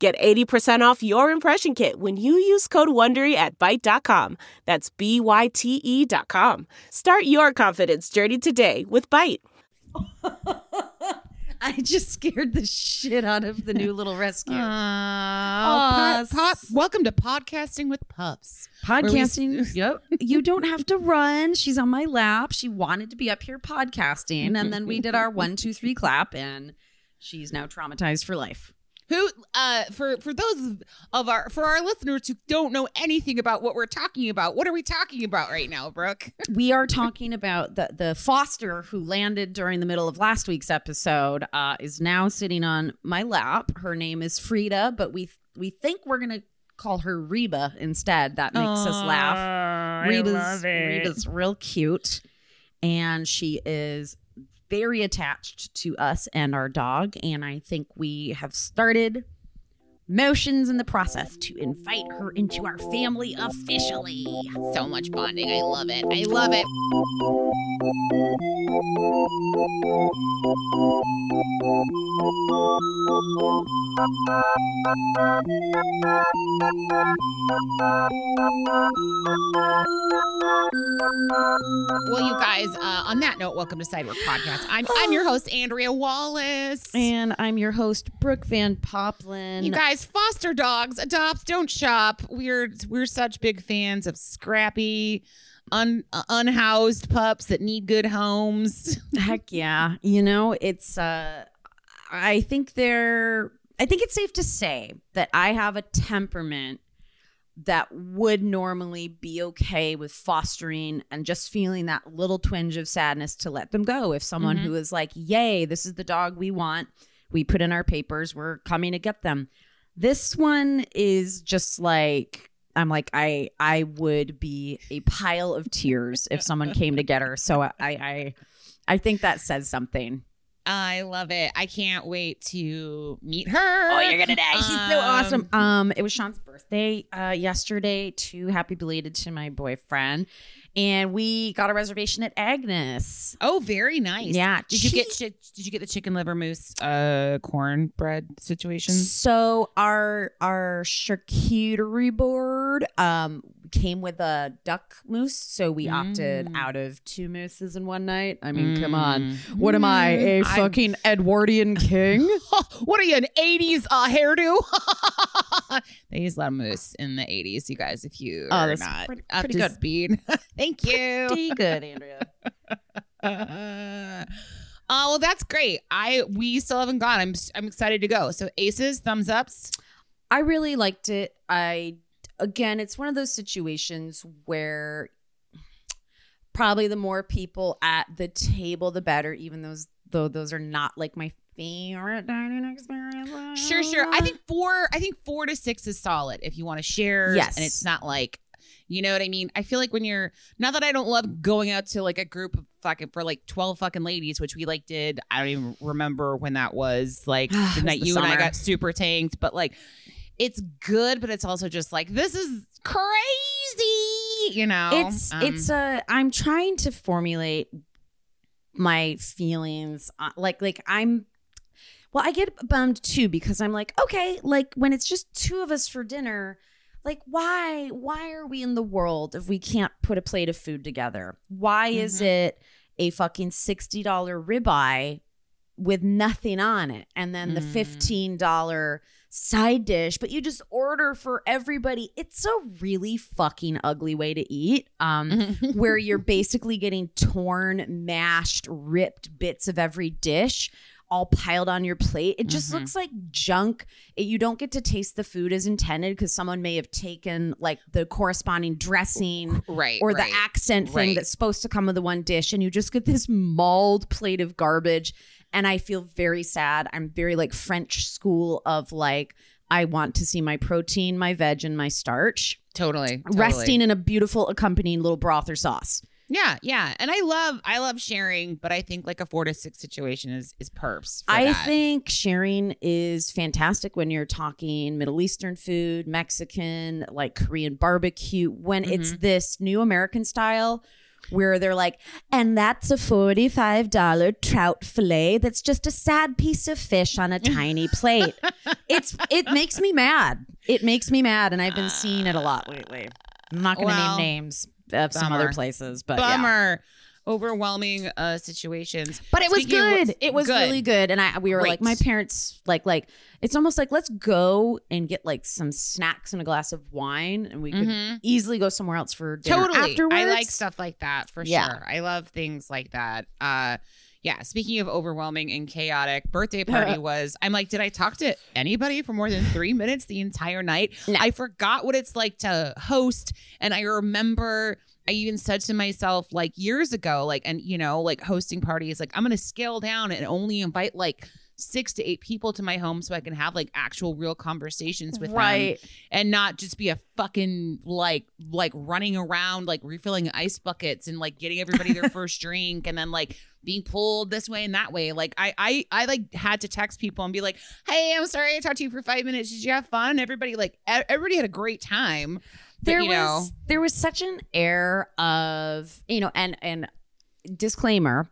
Get 80% off your impression kit when you use code WONDERY at Byte.com. That's B-Y-T-E dot com. Start your confidence journey today with Byte. I just scared the shit out of the new little rescue. Oh, Aw, pop, pop, welcome to podcasting with pups. podcasting. yep. You don't have to run. She's on my lap. She wanted to be up here podcasting. And then we did our one, two, three clap, and she's now traumatized for life. Who, uh, for for those of our for our listeners who don't know anything about what we're talking about, what are we talking about right now, Brooke? We are talking about the the foster who landed during the middle of last week's episode uh, is now sitting on my lap. Her name is Frida, but we we think we're gonna call her Reba instead. That makes us laugh. Rita's Rita's real cute, and she is very attached to us and our dog. And I think we have started motions in the process to invite her into our family officially. So much bonding. I love it. I love it. Well, you guys, uh, on that note, welcome to Sidework Podcast. I'm I'm your host, Andrea Wallace. And I'm your host, Brooke Van Poplin. You guys, foster dogs, adopt, don't shop. We're we're such big fans of scrappy, un, uh, unhoused pups that need good homes. Heck yeah. You know, it's uh I think they're I think it's safe to say that I have a temperament that would normally be okay with fostering and just feeling that little twinge of sadness to let them go. If someone Mhm. who is like, "Yay, this is the dog we want. We put in our papers. We're coming to get them." This one is just like I'm like I I would be a pile of tears if someone came to get her. So I I I think that says something. I love it. I can't wait to meet her. Oh, you're gonna die. She's so Um, awesome. Um, it was Sean's birthday uh yesterday. Too happy belated to my boyfriend, and we got a reservation at Agnes. Oh, very nice. Yeah, Did you get did you get the chicken liver mousse uh cornbread situation? So our our charcuterie board um came with a duck mousse, so we opted Mm. out of two mousses in one night. I mean, come on. Mm. What am I, a Mm, I'm- fucking Edwardian king? what are you, an 80s uh, hairdo? they used a lot of mousse in the 80s, you guys, if you Oh, are not pretty- up pretty to good. speed. Thank you. Pretty good, Andrea. Uh, oh, well, that's great. I we still haven't gone. I'm I'm excited to go. So aces, thumbs ups. I really liked it. I again, it's one of those situations where probably the more people at the table, the better. Even those though those are not like my favorite dining experience. Sure, sure. I think four. I think four to six is solid if you want to share. Yes. and it's not like. You know what I mean? I feel like when you're not that I don't love going out to like a group of fucking for like 12 fucking ladies, which we like did. I don't even remember when that was like the night the you and I got super tanked, but like it's good, but it's also just like this is crazy, you know. it's Um, it's a i'm trying to formulate my feelings uh, like like i'm well i get bummed too because i'm like okay like when it's just two of us for dinner like why why are we in the world if we can't put a plate of food together why is Mhm. it a fucking $60 ribeye with nothing on it and then the Mm. $15 side dish but you just order for everybody it's a really fucking ugly way to eat um where you're basically getting torn mashed ripped bits of every dish all piled on your plate it just Mhm. looks like junk It- you don't get to taste the food as intended because someone may have taken like the corresponding dressing right or right. the accent thing right. that's supposed to come with the one dish and you just get this mauled plate of garbage and i feel very sad i'm very like french school of like I want to see my protein, my veg, and my starch Totally, totally. resting in a beautiful accompanying little broth or sauce. Yeah, yeah. And I love I love sharing, but I think like a four to six situation is is perps. I that. think sharing is fantastic when you're talking Middle Eastern food, Mexican, like Korean barbecue, when it's Mm-hmm. this new American style where they're like, and that's a $45 trout fillet that's just a sad piece of fish on a tiny plate. It's it makes me mad. It makes me mad and I've been seeing it a lot lately. I'm not going to Well, name names of some other places, but yeah. Overwhelming uh situations. But it was Speaking good. it was good. really good. And I we were like my parents like like it's almost like let's go and get like some snacks and a glass of wine and we could Mhm. easily go somewhere else for dinner Totally. afterwards. I like stuff like that for Yeah. sure. I love things like that. Uh yeah, speaking of overwhelming and chaotic, birthday party was I'm like, did I talk to anybody for more than 3 minutes the entire night? No. I forgot what it's like to host and I remember I even said to myself like years ago like and you know, like hosting parties like I'm going to scale down and only invite like 6 to 8 people to my home so I can have like actual real conversations with them right. and not just be a fucking like like running around like refilling ice buckets and like getting everybody their first drink and then like being pulled this way and that way. Like I I I like had to text people and be like hey I'm sorry I talked to you for five minutes. Did you have fun? Everybody like everybody had a great time There you was know there was such an air of, you know, and and disclaimer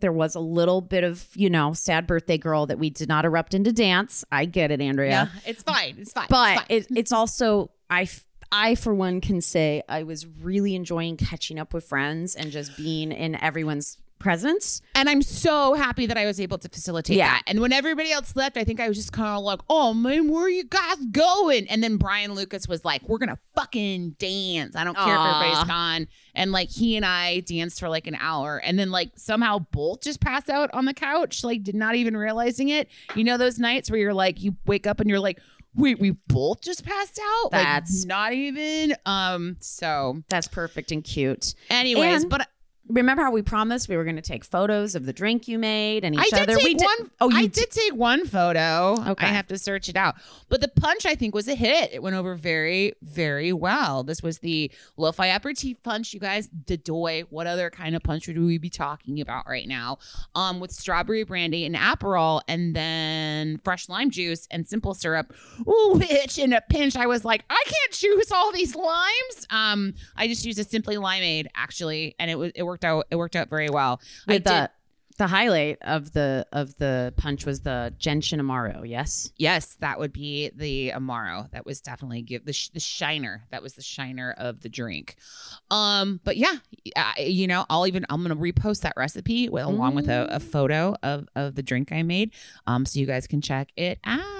there was a little bit of, you know, sad birthday girl that we did not erupt into dance. I get it, Andrea. yeah it's fine it's fine but it's fine. it, it's also I f- I for one can say I was really enjoying catching up with friends and just being in everyone's presence. And I'm so happy that I was able to facilitate Yeah. that. And when everybody else left, I think I was just kind of like, oh man, where are you guys going? And then Brian Lucas was like, we're going to fucking dance. I don't care if everybody's gone. And like he and I danced for like an hour. And then like somehow both just passed out on the couch, like did not even realizing it. You know, those nights where you're like, you wake up and you're like, wait, we both just passed out? That's- like, not even. Um, so That's perfect and cute. anyways, And- but Remember how we promised we were going to take photos of the drink you made and each I did other. take we one. Oh, you I did. did take one photo. Okay. I have to search it out. But the punch, I think, was a hit. It went over very, very well. This was the lo-fi aperitif punch, you guys. Dodoy. What other kind of punch would we be talking about right now? Um, with strawberry brandy and Aperol, and then fresh lime juice and simple syrup. Ooh, which in a pinch, I was like, I can't choose all these limes. Um, I just used a simply limeade actually, and it was it worked out. It worked out very well. I With did. the the highlight of the of the punch was the gentian amaro. Yes. Yes, that would be the Amaro. That was definitely give the sh- the shiner. That was the shiner of the drink. Um, but yeah, I, you know, I'll even I'm gonna repost that recipe with along with a, a photo of of the drink I made. Um, so you guys can check it out.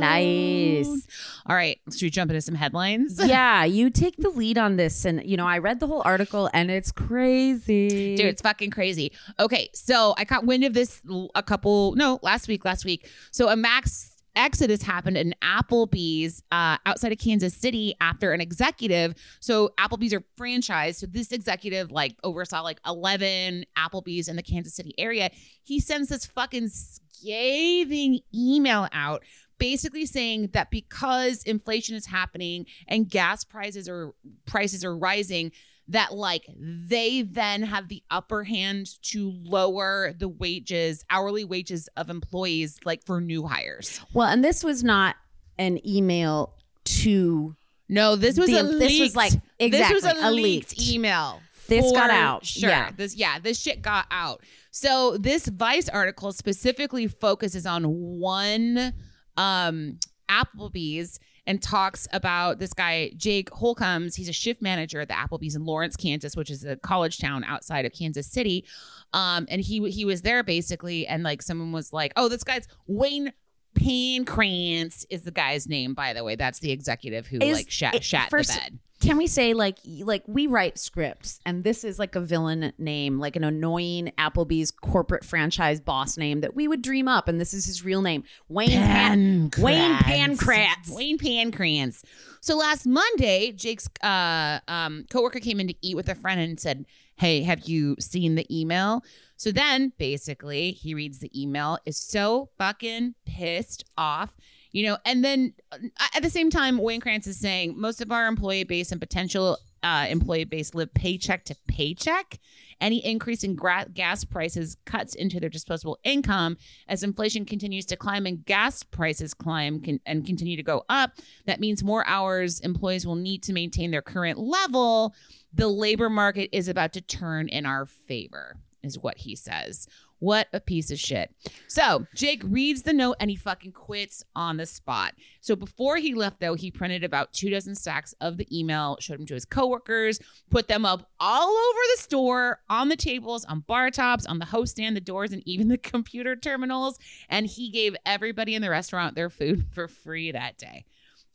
Nice. All right, should we jump into some headlines? yeah, you take the lead on this, and you know I read the whole article, and it's crazy, Dude, it's fucking crazy. Okay, so I caught wind of this a couple, no, last week, last week. So a max exodus happened in Applebee's uh, outside of Kansas City after an executive. So Applebee's are franchised. So this executive like oversaw like 11 Applebee's in the Kansas City area. He sends this fucking scathing email out basically saying that because inflation is happening and gas prices are prices are rising that like they then have the upper hand to lower the wages hourly wages of employees like for new hires well, and this was not an email to no this was The- a this was leaked- like- this was exactly, a a leaked, leaked. email This got out, sure yeah. this yeah this shit got out so this vice article specifically focuses on one um applebee's and talks about this guy Jake Holcombs. He's a shift manager at the Applebee's in Lawrence, Kansas, which is a college town outside of Kansas City. Um, and he he was there basically, and like someone was like, "Oh, this guy's Wayne." Pancrance is the guy's name, by the way. That's the executive who Is- like shat, it- shat first- the bed. Can we say like like we write scripts and this is like a villain name, like an annoying Applebee's corporate franchise boss name that we would dream up, and this is his real name, Wayne Pan- Wayne Pankratz. Wayne Pancrance. So last Monday, Jake's uh, um, coworker came in to eat with a friend and said, "Hey, have you seen the email?" So then, basically, he reads the email, is so fucking pissed off. You know, and then uh, at the same time, Wayne Krantz is saying most of our employee base and potential uh, employee base live paycheck to paycheck. Any increase in gra- gas prices cuts into their disposable income as inflation continues to climb and gas prices climb con- and continue to go up. That means more hours employees will need to maintain their current level. The labor market is about to turn in our favor, is what he says. What a piece of shit. So Jake reads the note and he fucking quits on the spot. So before he left, though, he printed about two dozen stacks of the email, showed them to his coworkers, put them up all over the store, on the tables, on bar tops, on the host stand, the doors, and even the computer terminals. And he gave everybody in the restaurant their food for free that day.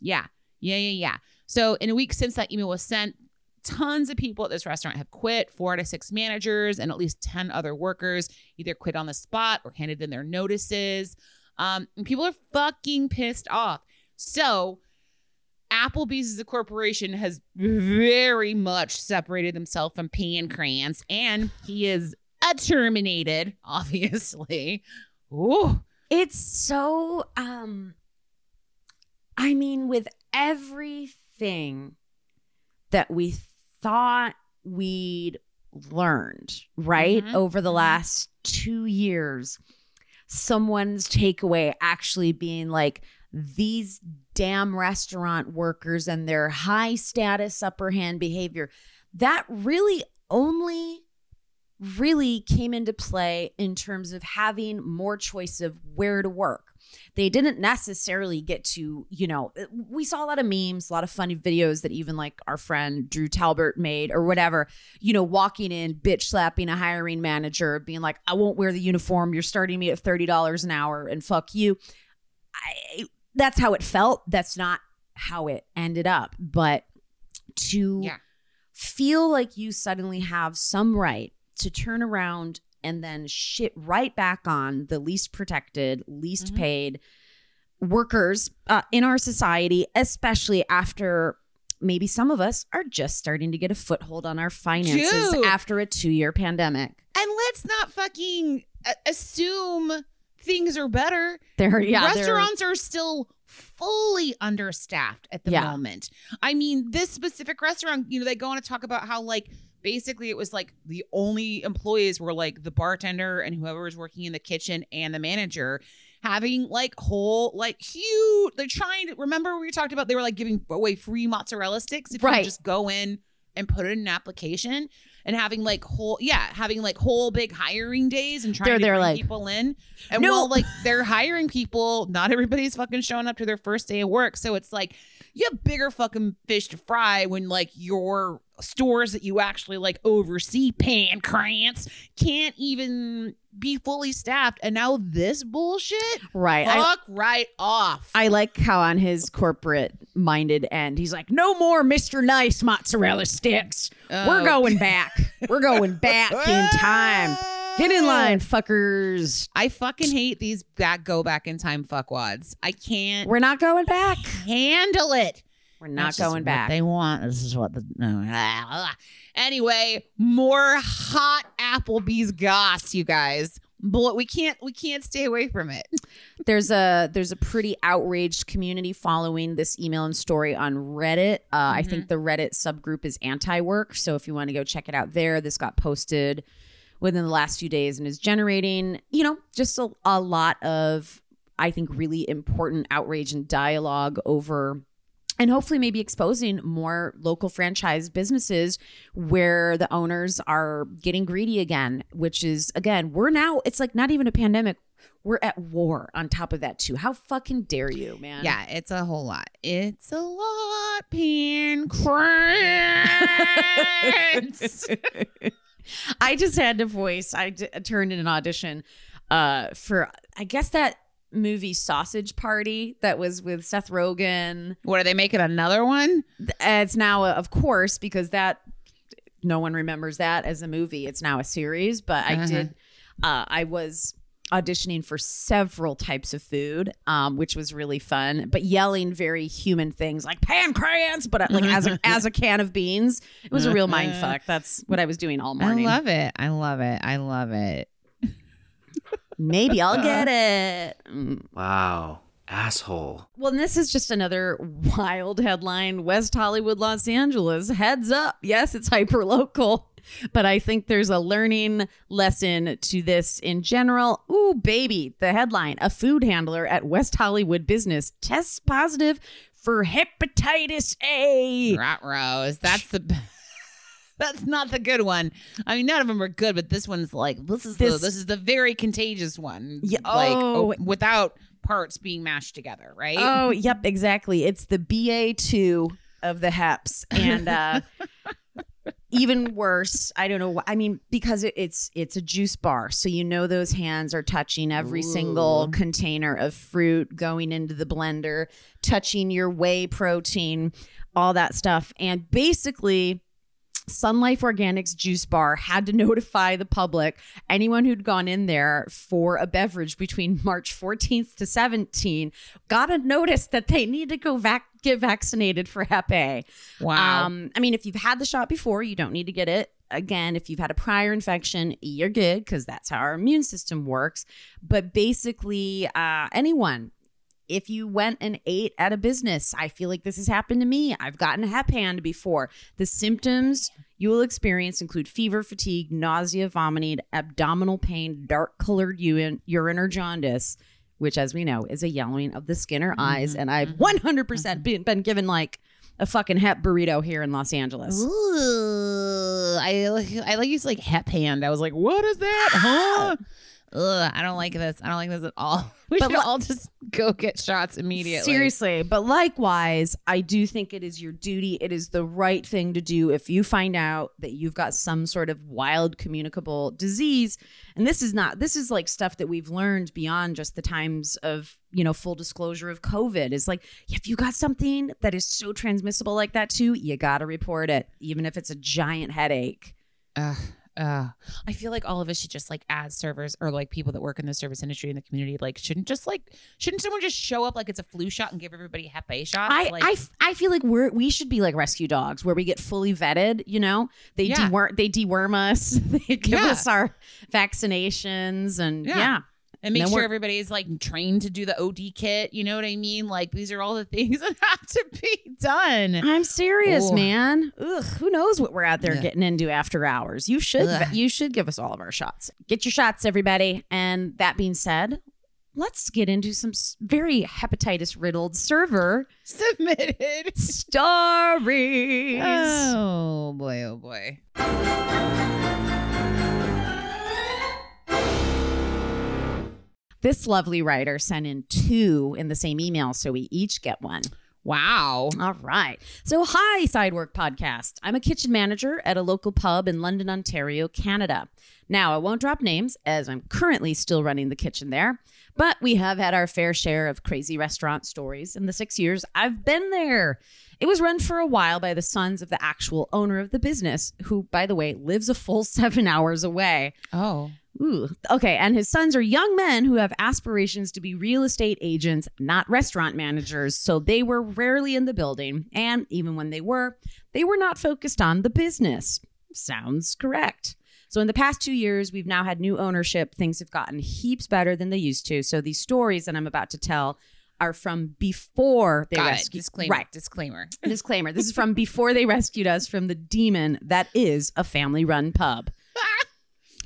Yeah. Yeah, yeah, yeah. So in a week since that email was sent, tons of people at this restaurant have quit four to six managers and at least 10 other workers either quit on the spot or handed in their notices. Um, and people are fucking pissed off. So applebee's as a corporation has very much separated themselves from pan krantz and he is a terminated obviously. Ooh. It's so um I mean with everything that we thought we'd learned, right? Mhm, Over the mhm. last 2 years someone's takeaway actually being like these damn restaurant workers and their high status upper hand behavior that really only really came into play in terms of having more choice of where to work. They didn't necessarily get to, you know, eh, we saw a lot of memes, a lot of funny videos that even like our friend Drew Talbert made or whatever, you know, walking in, bitch slapping a hiring manager, being like, I won't wear the uniform. You're starting me at $30 an hour and fuck you. I, that's how it felt. That's not how it ended up. But to Yeah. feel like you suddenly have some right to turn around and then shit right back on the least protected, least Mhm. paid workers uh, in our society, especially after maybe some of us are just starting to get a foothold on our finances Dude. after a two year pandemic. and let's not fucking assume things are better There, yeah, restaurants are still fully understaffed at the Yeah. moment. I mean, this specific restaurant, you know, they go on to talk about how like basically it was like the only employees were like the bartender and whoever was working in the kitchen and the manager having like whole like huge they're trying to remember we talked about they were like giving away free mozzarella sticks if Right. you just go in and put in an application and having like whole yeah having like whole big hiring days and trying They're- to they're bring like, people in and "No." while like they're hiring people not everybody's fucking showing up to their first day of work so it's like you have bigger fucking fish to fry when like your stores that you actually like oversee pan krantz can't even be fully staffed and now this bullshit right. I, fuck right off I like how on his corporate minded end, he's like, no more Mr. Nice mozzarella sticks. We're Oh. going back. We're going back in time. Get in line, fuckers. I fucking hate these back go back in time fuckwads. I can't We're not going back. handle it. We're not going back. They want. This is what the. no. Anyway, more hot Applebee's goss, you guys. But we can't. We can't stay away from it. there's a there's a pretty outraged community following this email and story on Reddit. Uh, I think the Reddit subgroup is anti-work, so if you want to go check it out there, this got posted within the last few days and is generating, you know, just a, a lot of I think really important outrage and dialogue over and hopefully maybe exposing more local franchise businesses where the owners are getting greedy again which is again we're now it's like not even a pandemic we're at war on top of that too how fucking dare you man Yeah, it's a whole lot. It's a lot, Pan Krantz. i just had to voice i d- turned in an audition uh for i guess that movie sausage party that was with seth rogen what are they making another one? it's now uh, of course because that no one remembers that as a movie it's now a series but i Uh-huh. did uh, i was auditioning for several types of food um, which was really fun but yelling very human things like pancreas but uh, like as a, as a can of beans it was a real mind fuck that's what i was doing all morning I love it. I love it. I love it. Maybe i'll get it Mm. Wow. asshole. Well, and this is just another wild headline. West Hollywood, Los Angeles. Heads up. Yes, it's hyper local. But I think there's a learning lesson to this in general. Ooh, baby. The headline A food handler at West Hollywood business tests positive for hepatitis A. Rat rose. That's the. That's not the good one. I mean, none of them are good, but this one's like this is This- the this is the very contagious one. Yeah, like oh. oh, without parts being mashed together, right? Oh, yep, exactly. It's the BA2 of the heps. And uh even worse, I don't know. I mean, because it, it's it's a juice bar, so you know those hands are touching every single container of fruit going into the blender, touching your whey protein, all that stuff. And basically, Sun Life Organics juice bar had to notify the public, anyone who'd gone in there for a beverage between March 14th to 17th, got a notice that they need to go vac- get vaccinated for Hep A. wow. Um, I mean, if you've had the shot before, you don't need to get it again. If you've had a prior infection, you're good because that's how our immune system works. But basically, uh, anyone. If you went and ate at a business, I feel like this has happened to me. I've gotten a hep hand before. The symptoms you will experience include fever, fatigue, nausea, vomiting, abdominal pain, dark colored urine, urine or jaundice, which, as we know, is a yellowing of the skin or eyes. Mhm, And I've mhm, 100% been, been given like a fucking hep burrito here in Los Angeles. Ooh, I like I like use like hep hand. I was like, what is that? Huh? Ugh, I don't like this. I don't like this at all. We But should li- all just go get shots immediately. Seriously, but likewise, I do think it is your duty. It is the right thing to do if you find out that you've got some sort of wild communicable disease. And this is not, this is like stuff that we've learned beyond just the times of, you know, full disclosure of COVID. Is like, if you got something that is so transmissible like that too, you got to report it, even if it's a giant headache. Ugh, ugh. I feel like all of us should just like add servers or like people that work in the service industry in the community, like shouldn't just like shouldn't someone just show up like it's a flu shot and give everybody Hep A shots? I, like, I feel like we're we should be like rescue dogs where we get fully vetted. You know, they Yeah. deworm they deworm us. they give Yeah. us our vaccinations and Yeah. yeah. And make then sure everybody's like mm. trained to do the OD kit. You know what I mean? Like these are all the things that have to be done. I'm serious, Ooh. man. Ugh, who knows what we're out there Yeah. getting into after hours? You should Ugh. you should give us all of our shots. Get your shots, everybody. And that being said, let's get into some very hepatitis riddled server Submitted. stories. Oh boy, oh boy. This lovely writer sent in two in the same email, so we each get one. Wow. All right. So, hi, Sidework Podcast. I'm a kitchen manager at a local pub in London, Ontario, Canada. Now, I won't drop names as I'm currently still running the kitchen there, but we have had our fair share of crazy restaurant stories in the six years I've been there. It was run for a while by the sons of the actual owner of the business, who, by the way, lives a full seven hours away. Oh. Ooh, okay. And his sons are young men who have aspirations to be real estate agents, not restaurant managers. So they were rarely in the building. And even when they were, they were not focused on the business. Sounds correct. So in the past two years, we've now had new ownership. Things have gotten heaps better than they used to. So these stories that I'm about to tell are from before they Got it. rescued. Disclaimer. Right. Disclaimer. Disclaimer. This is from before they rescued us from the demon that is a family run pub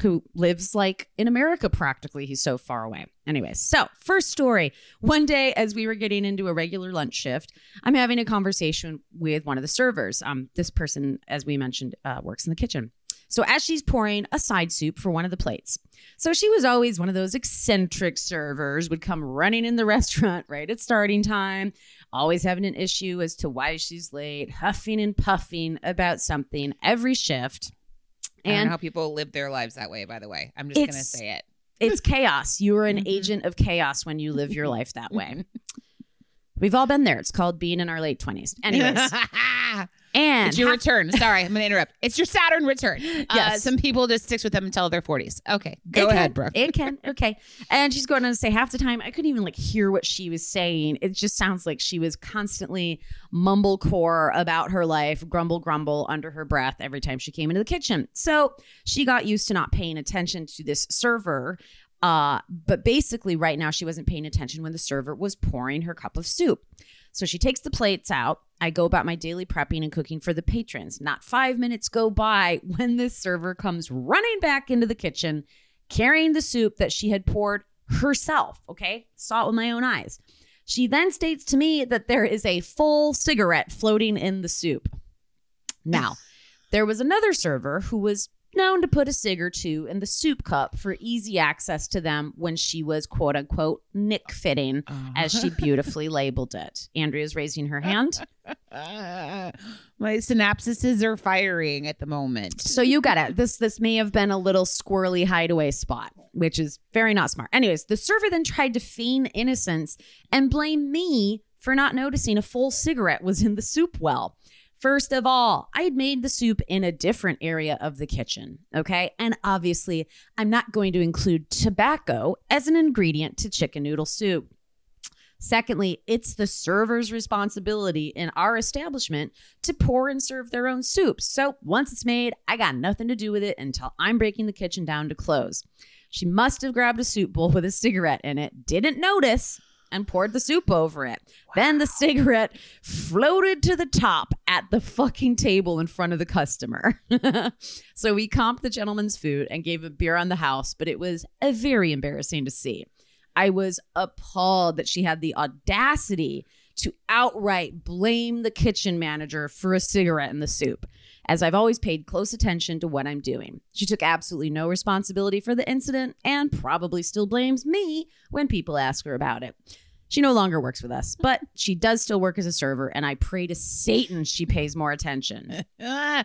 who lives like in America practically. He's so far away. Anyway, so first story. One day, as we were getting into a regular lunch shift, I'm having a conversation with one of the servers. Um, this person, as we mentioned, uh, works in the kitchen. So as she's pouring a side soup for one of the plates. So she was always one of those eccentric servers, would come running in the restaurant right at starting time, always having an issue as to why she's late, huffing and puffing about something every shift. I don't And know how people live their lives that way, by the way. I'm just gonna say it. it's chaos. You are an Mhm. agent of chaos when you live your life that way. We've all been there. It's called being in our late 20s. Anyways, and it's your return. Sorry, I'm gonna interrupt. It's your Saturn return. Uh, Yes. some people just sticks with them until their 40s. Okay, go It ahead, can, Brooke. It can. Okay. And she's going on to say half the time I couldn't even like hear what she was saying. It just sounds like she was constantly mumblecore about her life, grumble grumble under her breath every time she came into the kitchen. So she got used to not paying attention to this server Uh, but basically, right now, she wasn't paying attention when the server was pouring her cup of soup. So she takes the plates out. I go about my daily prepping and cooking for the patrons. Not five minutes go by when this server comes running back into the kitchen carrying the soup that she had poured herself. Okay. Saw it with my own eyes. She then states to me that there is a full cigarette floating in the soup. Now, there was another server who was known to put a cig or two in the soup cup for easy access to them when she was quote unquote nick fitting, oh. as she beautifully labeled it. Andrea's raising her hand. My synapses are firing at the moment. So you got it. This this may have been a little squirrely hideaway spot, which is very not smart. Anyways, the server then tried to feign innocence and blame me for not noticing a full cigarette was in the soup well. First of all, I had made the soup in a different area of the kitchen, okay? And obviously, I'm not going to include tobacco as an ingredient to chicken noodle soup. Secondly, it's the server's responsibility in our establishment to pour and serve their own soups. So once it's made, I got nothing to do with it until I'm breaking the kitchen down to close. She must have grabbed a soup bowl with a cigarette in it, didn't notice, and poured the soup over it. Then the cigarette floated to the top at the fucking table in front of the customer. so we comped the gentleman's food and gave a beer on the house, but it was a very embarrassing to see. I was appalled that she had the audacity to outright blame the kitchen manager for a cigarette in the soup, as I've always paid close attention to what I'm doing. She took absolutely no responsibility for the incident and probably still blames me when people ask her about it. She no longer works with us, but she does still work as a server, and I pray to Satan she pays more attention. uh,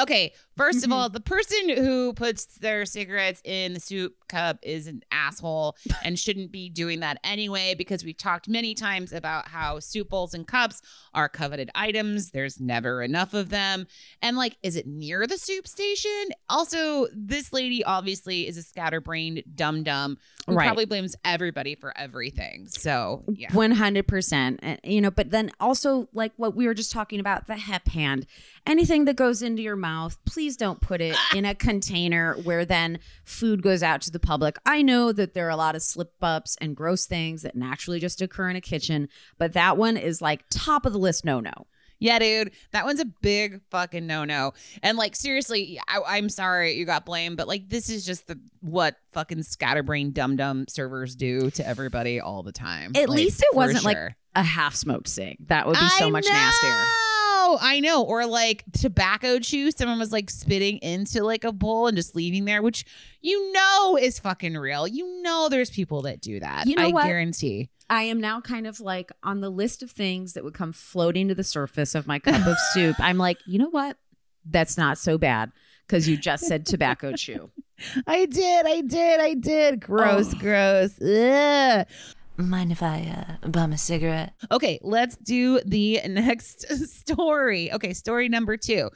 okay. First of all, the person who puts their cigarettes in the soup cup is an asshole and shouldn't be doing that anyway because we've talked many times about how soup bowls and cups are coveted items. There's never enough of them. And like, is it near the soup station? Also, this lady obviously is a scatterbrained dum dum who Right. probably blames everybody for everything. So, yeah. 100%. You know, but then also, like what we were just talking about, the hep hand. Anything that goes into your mouth, please don't put it ah. in a container where then food goes out to the public. I know that there are a lot of slip ups and gross things that naturally just occur in a kitchen, but that one is like top of the list no no. Yeah, dude, that one's a big fucking no no. And like, seriously, I, I'm sorry you got blamed, but like, this is just the what fucking scatterbrain dum dum servers do to everybody all the time. At Like, least it wasn't like a half smoked cig. That would be so I much know! nastier. Oh, I know. Or like tobacco chew. Someone was like spitting into like a bowl and just leaving there, which you know is fucking real. You know there's people that do that. You know I what? guarantee. I am now kind of like on the list of things that would come floating to the surface of my cup of soup. I'm like, you know what? That's not so bad because you just said tobacco chew. I did. I did. I did. Gross, Oh. gross. Ugh. Mind if I uh, bum a cigarette? Okay, let's do the next story. Okay, story number two.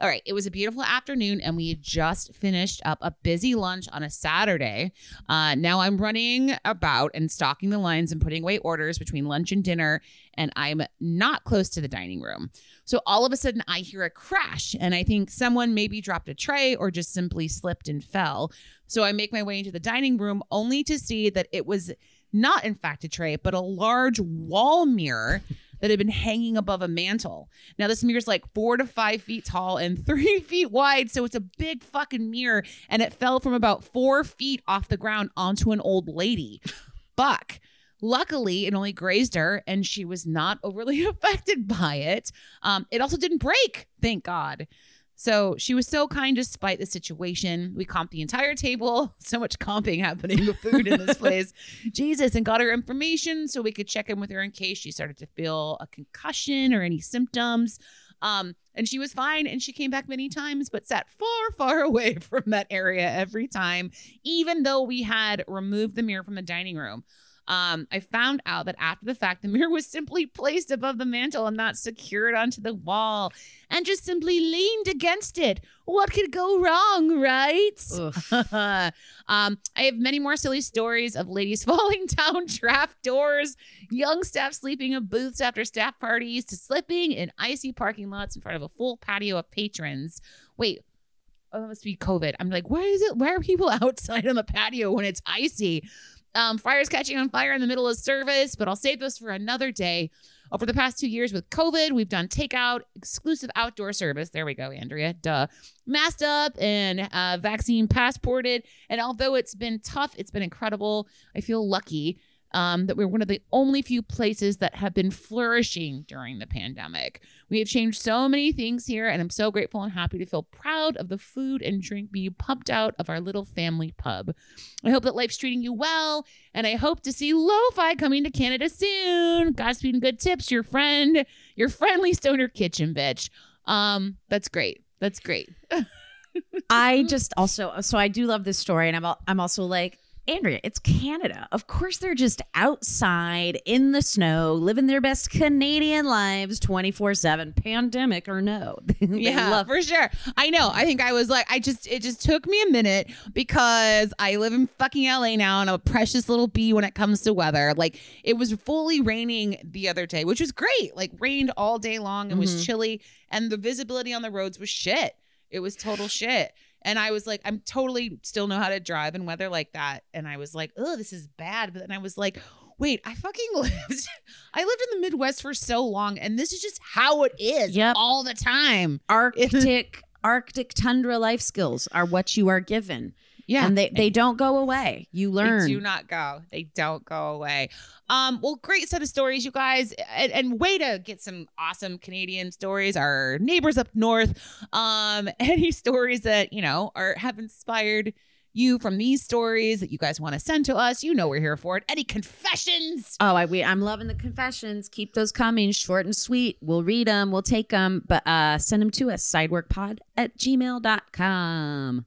All right, it was a beautiful afternoon, and we had just finished up a busy lunch on a Saturday. Uh, now I'm running about and stocking the lines and putting away orders between lunch and dinner, and I'm not close to the dining room. So all of a sudden, I hear a crash, and I think someone maybe dropped a tray or just simply slipped and fell. So I make my way into the dining room only to see that it was not in fact a tray, but a large wall mirror that had been hanging above a mantle. Now, this mirror's like four to five feet tall and three feet wide. So it's a big fucking mirror. And it fell from about four feet off the ground onto an old lady. Buck. Luckily, it only grazed her and she was not overly affected by it. Um, it also didn't break, thank God. So she was so kind despite the situation. We comped the entire table. So much comping happening with food in this place. Jesus, and got her information so we could check in with her in case she started to feel a concussion or any symptoms. Um, and she was fine and she came back many times, but sat far, far away from that area every time, even though we had removed the mirror from the dining room. Um, I found out that after the fact, the mirror was simply placed above the mantle and not secured onto the wall and just simply leaned against it. What could go wrong, right? um, I have many more silly stories of ladies falling down draft doors, young staff sleeping in booths after staff parties, to slipping in icy parking lots in front of a full patio of patrons. Wait, oh, it must be COVID. I'm like, why is it? Why are people outside on the patio when it's icy? Um, fires catching on fire in the middle of service, but I'll save those for another day. Over the past two years with COVID, we've done takeout, exclusive outdoor service. There we go, Andrea. Duh. Masked up and uh, vaccine passported. And although it's been tough, it's been incredible. I feel lucky um, that we're one of the only few places that have been flourishing during the pandemic. We have changed so many things here, and I'm so grateful and happy to feel proud of the food and drink being pumped out of our little family pub. I hope that life's treating you well, and I hope to see Lo-Fi coming to Canada soon. Godspeed and good tips, your friend, your friendly stoner kitchen bitch. Um, that's great. That's great. I just also so I do love this story, and I'm I'm also like Andrea, it's Canada. Of course, they're just outside in the snow, living their best Canadian lives 24 7, pandemic or no. Yeah, love- for sure. I know. I think I was like, I just, it just took me a minute because I live in fucking LA now and I'm a precious little bee when it comes to weather. Like, it was fully raining the other day, which was great. Like, rained all day long and was Mhm. chilly, and the visibility on the roads was shit. It was total shit. And I was like, I'm totally still know how to drive in weather like that. And I was like, oh, this is bad. But then I was like, wait, I fucking lived. I lived in the Midwest for so long, and this is just how it is Yep. all the time. Arctic Arctic tundra life skills are what you are given. Yeah. And they, they don't go away. You learn. They do not go. They don't go away. Um, well, great set of stories, you guys, and, and way to get some awesome Canadian stories. Our neighbors up north. Um, any stories that you know are have inspired you from these stories that you guys want to send to us? You know we're here for it. Any confessions? Oh, I we, I'm loving the confessions. Keep those coming, short and sweet. We'll read them, we'll take them, but uh, send them to us, sideworkpod at gmail.com.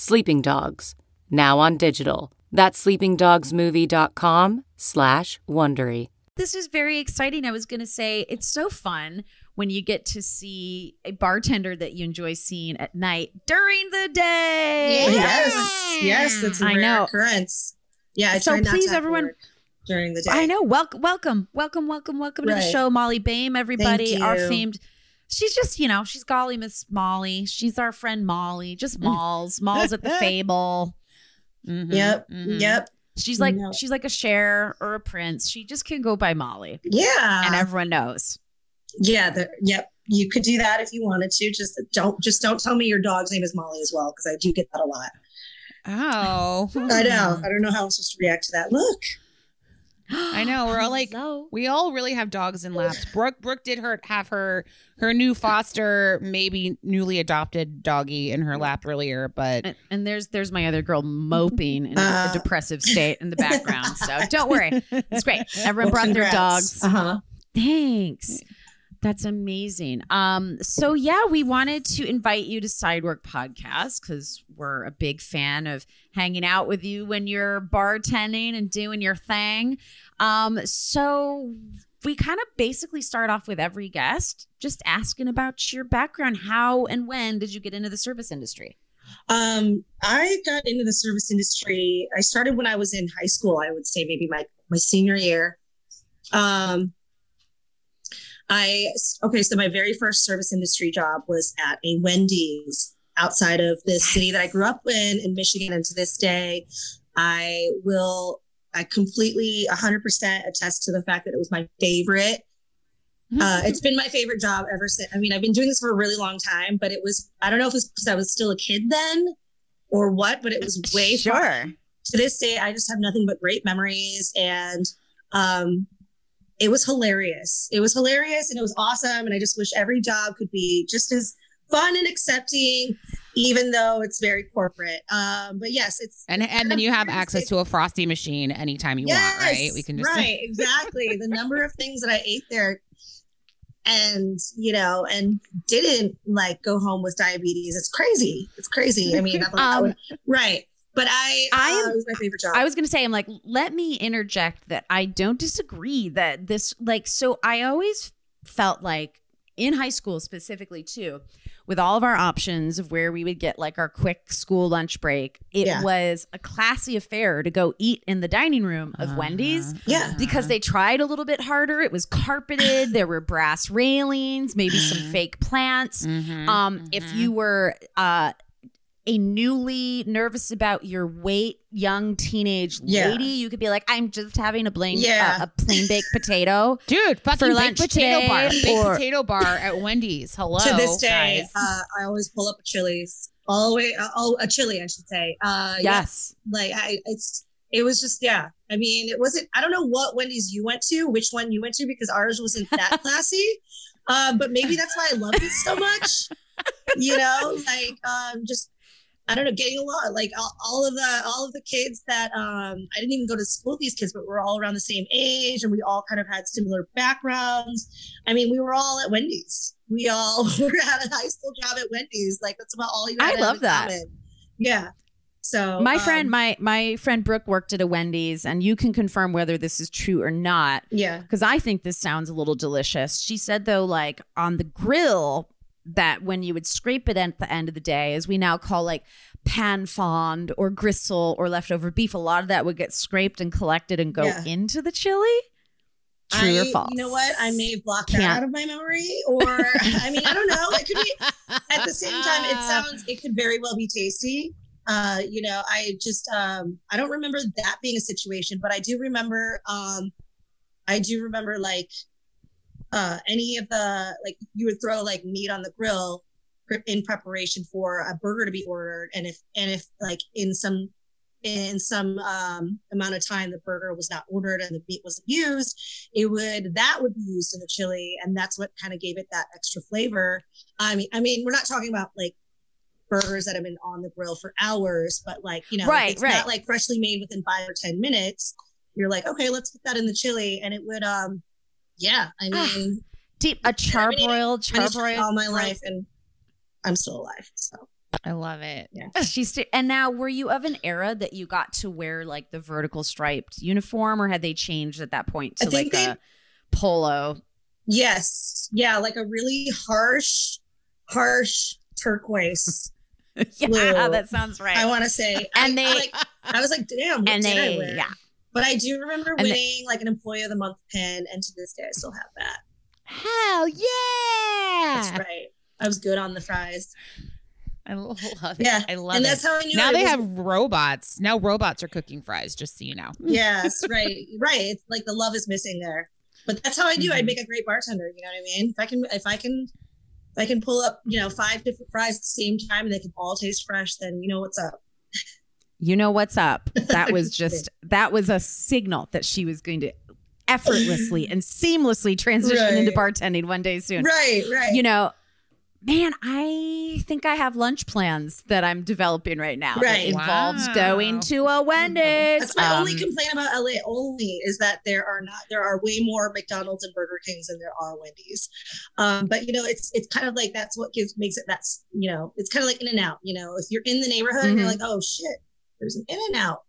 Sleeping Dogs, now on digital. That's sleepingdogsmovie.com slash Wondery. This is very exciting. I was going to say it's so fun when you get to see a bartender that you enjoy seeing at night during the day. Yes, yes, that's a I rare know. occurrence. Yeah, I So try not please, to everyone- during the day. I know. Welcome, welcome, welcome, welcome, welcome to the show, Molly Bame, everybody. Thank Our you. famed. She's just, you know, she's golly Miss Molly. She's our friend Molly, just Malls. Malls at the Fable. Mhm, Yep, mhm. yep, She's like No. she's like a Cher or a Prince. She just can go by Molly, yeah, and everyone knows. yeah, the, yep. You could do that if you wanted to. Just don't, just don't tell me your dog's name is Molly as well, because I do get that a lot. Oh, I know. I don't know how I'm supposed to react to that. Look, I know. We're all like, Hello. we all really have dogs in laps. Brooke, Brooke did her have her her new foster, maybe newly adopted doggy in her lap earlier, but And, and there's there's my other girl moping in Uh. a depressive state in the background. So don't worry, it's great. Everyone brought their dogs. Uh huh. Thanks. That's amazing. Um, so yeah, we wanted to invite you to Sidework Podcast because we're a big fan of hanging out with you when you're bartending and doing your thing. Um, so we kind of basically start off with every guest just asking about your background. How and when did you get into the service industry? Um, I got into the service industry. I started when I was in high school. I would say maybe my my senior year. Um, I okay. So my very first service industry job was at a Wendy's outside of the city that I grew up in in Michigan, and to this day, I will. I completely 100% attest to the fact that it was my favorite Uh, it's been my favorite job ever since. I mean, I've been doing this for a really long time, but it was, I don't know if it was because I was still a kid then or what, but it was way sure. fun. To this day, I just have nothing but great memories. And um, it was hilarious. It was hilarious and it was awesome. And I just wish every job could be just as fun and accepting, even though it's very corporate. Um, but yes, it's And and then you have access to a frosty machine anytime you want, right? We can just right, exactly. the number of things that I ate there, and you know, and didn't like go home with diabetes. It's crazy. It's crazy. I mean, I Um, would- right. But I, I uh, am- it was my favorite job. I was going to say, I'm like, let me interject that I don't disagree that this, like, so I always felt like in high school specifically, too, with all of our options of where we would get like our quick school lunch break, it Yeah. was a classy affair to go eat in the dining room of Uh-huh. Wendy's. Yeah. Because they tried a little bit harder. It was carpeted. there were brass railings, maybe some fake plants. Mhm, Um, if mhm. you were uh, a newly nervous about your weight, young teenage Yeah. lady, you could be like, "I'm just having a plain, Yeah. uh, a plain baked potato." Dude, fucking For baked lunch potato today, bar. Baked or- potato bar at Wendy's. Hello. to this day, guys. uh, I always pull up a Chili's all the way. Uh, oh, a chili, I should say. Uh, yeah, Yes, like I, it's. It was just yeah. I mean, it wasn't. I don't know what Wendy's you went to, which one you went to, because ours wasn't that classy. Um, but maybe that's why I loved it so much. You know, like um, just I don't know, getting along. Like all, all of the all of the kids that um, I didn't even go to school with these kids, but we're all around the same age, and we all kind of had similar backgrounds. I mean, we were all at Wendy's. We all were at a high school job at Wendy's. Like that's about all you. I love that. common. Yeah. So my um, friend, my my friend Brooke worked at a Wendy's, and you can confirm whether this is true or not. yeah. because I think this sounds a little delicious. She said though, like on the grill, that when you would scrape it at the end of the day, as we now call like pan fond or gristle or leftover beef, a lot of that would get scraped and collected and go Yeah. into the chili. True I, or false? You know what? I may have blocked Can't. that out of my memory, or I mean, I don't know. It could be at the same time. It sounds. It could very well be tasty. Uh, you know, I just um, I don't remember that being a situation, but I do remember. Um, I do remember like uh, any of the like you would throw like meat on the grill in preparation for a burger to be ordered, and if and if like in some in some um, amount of time the burger was not ordered and the meat wasn't used it would that would be used in the chili. And that's what kind of gave it that extra flavor. I mean i mean we're not talking about like burgers that have been on the grill for hours but like you know Right, it's right. not like freshly made within five or ten minutes. You're like okay let's put that in the chili. And it would um yeah i Ah, mean Deep a charbroiled, charbroiled all my life and i'm still alive so I love it. Yeah, She's st- and now were you of an era that you got to wear like the vertical striped uniform, or had they changed at that point to like they- a polo? yes yeah like a really harsh harsh turquoise yeah, Blue. that sounds right. I want to say, And I, they- I, like, I was like, damn, and they, yeah. But I do remember And winning like an Employee of the Month pin, and to this day, I still have that. Hell yeah. That's right. I was good on the fries. I love it. Yeah, I love it. and it. that's how I knew. now I they was- have robots. Now robots are cooking fries, just so you know. Yes, right, right. It's like the love is missing there. But that's how I knew I'd Mhm. make a great bartender. You know what I mean? If I can, if I can, if I can pull up, you know, five different fries at the same time and they can all taste fresh, then you know what's up. You know what's up? That was just that was a signal that she was going to effortlessly and seamlessly transition into bartending one day soon. Right, right. You know, man, I think I have lunch plans that I'm developing right now. that involves Wow. going to a Wendy's. That's my only Um, complaint about LA. Only is that there are not there are way more McDonald's and Burger Kings than there are Wendy's. Um, but you know, it's it's kind of like that's what gives makes it that's you know it's kind of like In and Out. You know, if you're in the neighborhood and you're like, oh shit, there's an In and Out.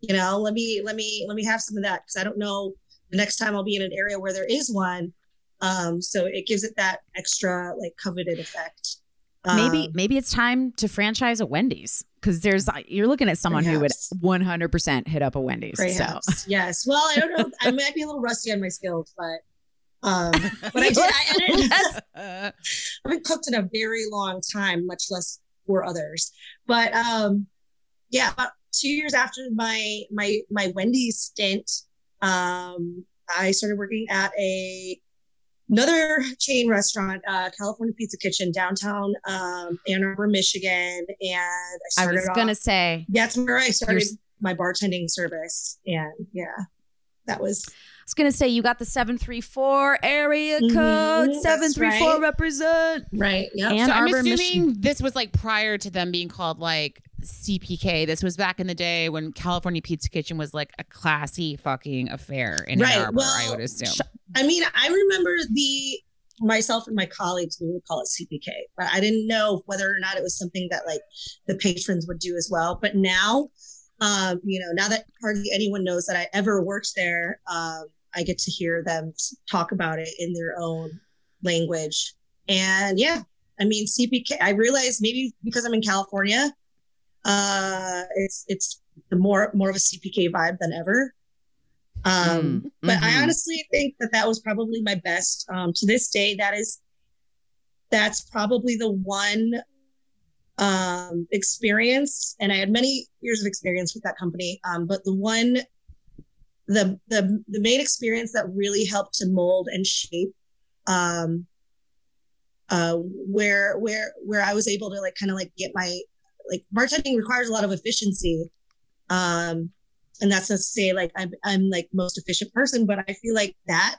You know, let me let me let me have some of that because I don't know the next time I'll be in an area where there is one. Um, so it gives it that extra like coveted effect. maybe Um, maybe it's time to franchise a Wendy's because there's you're looking at someone who would 100% hit up a Wendy's. So Perhaps. yes. Well, I don't know. I might be a little rusty on my skills, but um, but I did. I, didn't, I haven't cooked in a very long time, much less for others. But um, yeah, about two years after my my my Wendy's stint, um, I started working at a another chain restaurant, uh, California Pizza Kitchen, downtown um, Ann Arbor, Michigan, and I I was gonna off- say that's where I started my bartending service, and yeah, that was I was gonna say you got the seven three four area Mhm, code that's seven three four right. represent. right. Yeah, Ann so I'm assuming Michigan. this was like prior to them being called like CPK. This was back in the day when California Pizza Kitchen was like a classy fucking affair in Right, Ann Arbor. I would assume. I mean, I remember the myself and my colleagues we would call it CPK, but I didn't know whether or not it was something that like the patrons would do as well. But now, um, you know, now that hardly anyone knows that I ever worked there, um, I get to hear them talk about it in their own language. And yeah, I mean, CPK. I realize maybe because I'm in California, uh, it's it's the more more of a CPK vibe than ever. Um, Mm, but I mhm. honestly think that that was probably my best. Um, to this day, that is that's probably the one um, experience, and I had many years of experience with that company. Um, but the one, the the the main experience that really helped to mold and shape, um, uh, where where where I was able to like kind of like get my like bartending requires a lot of efficiency. Um, and that's not to say like I'm I'm like most efficient person, but I feel like that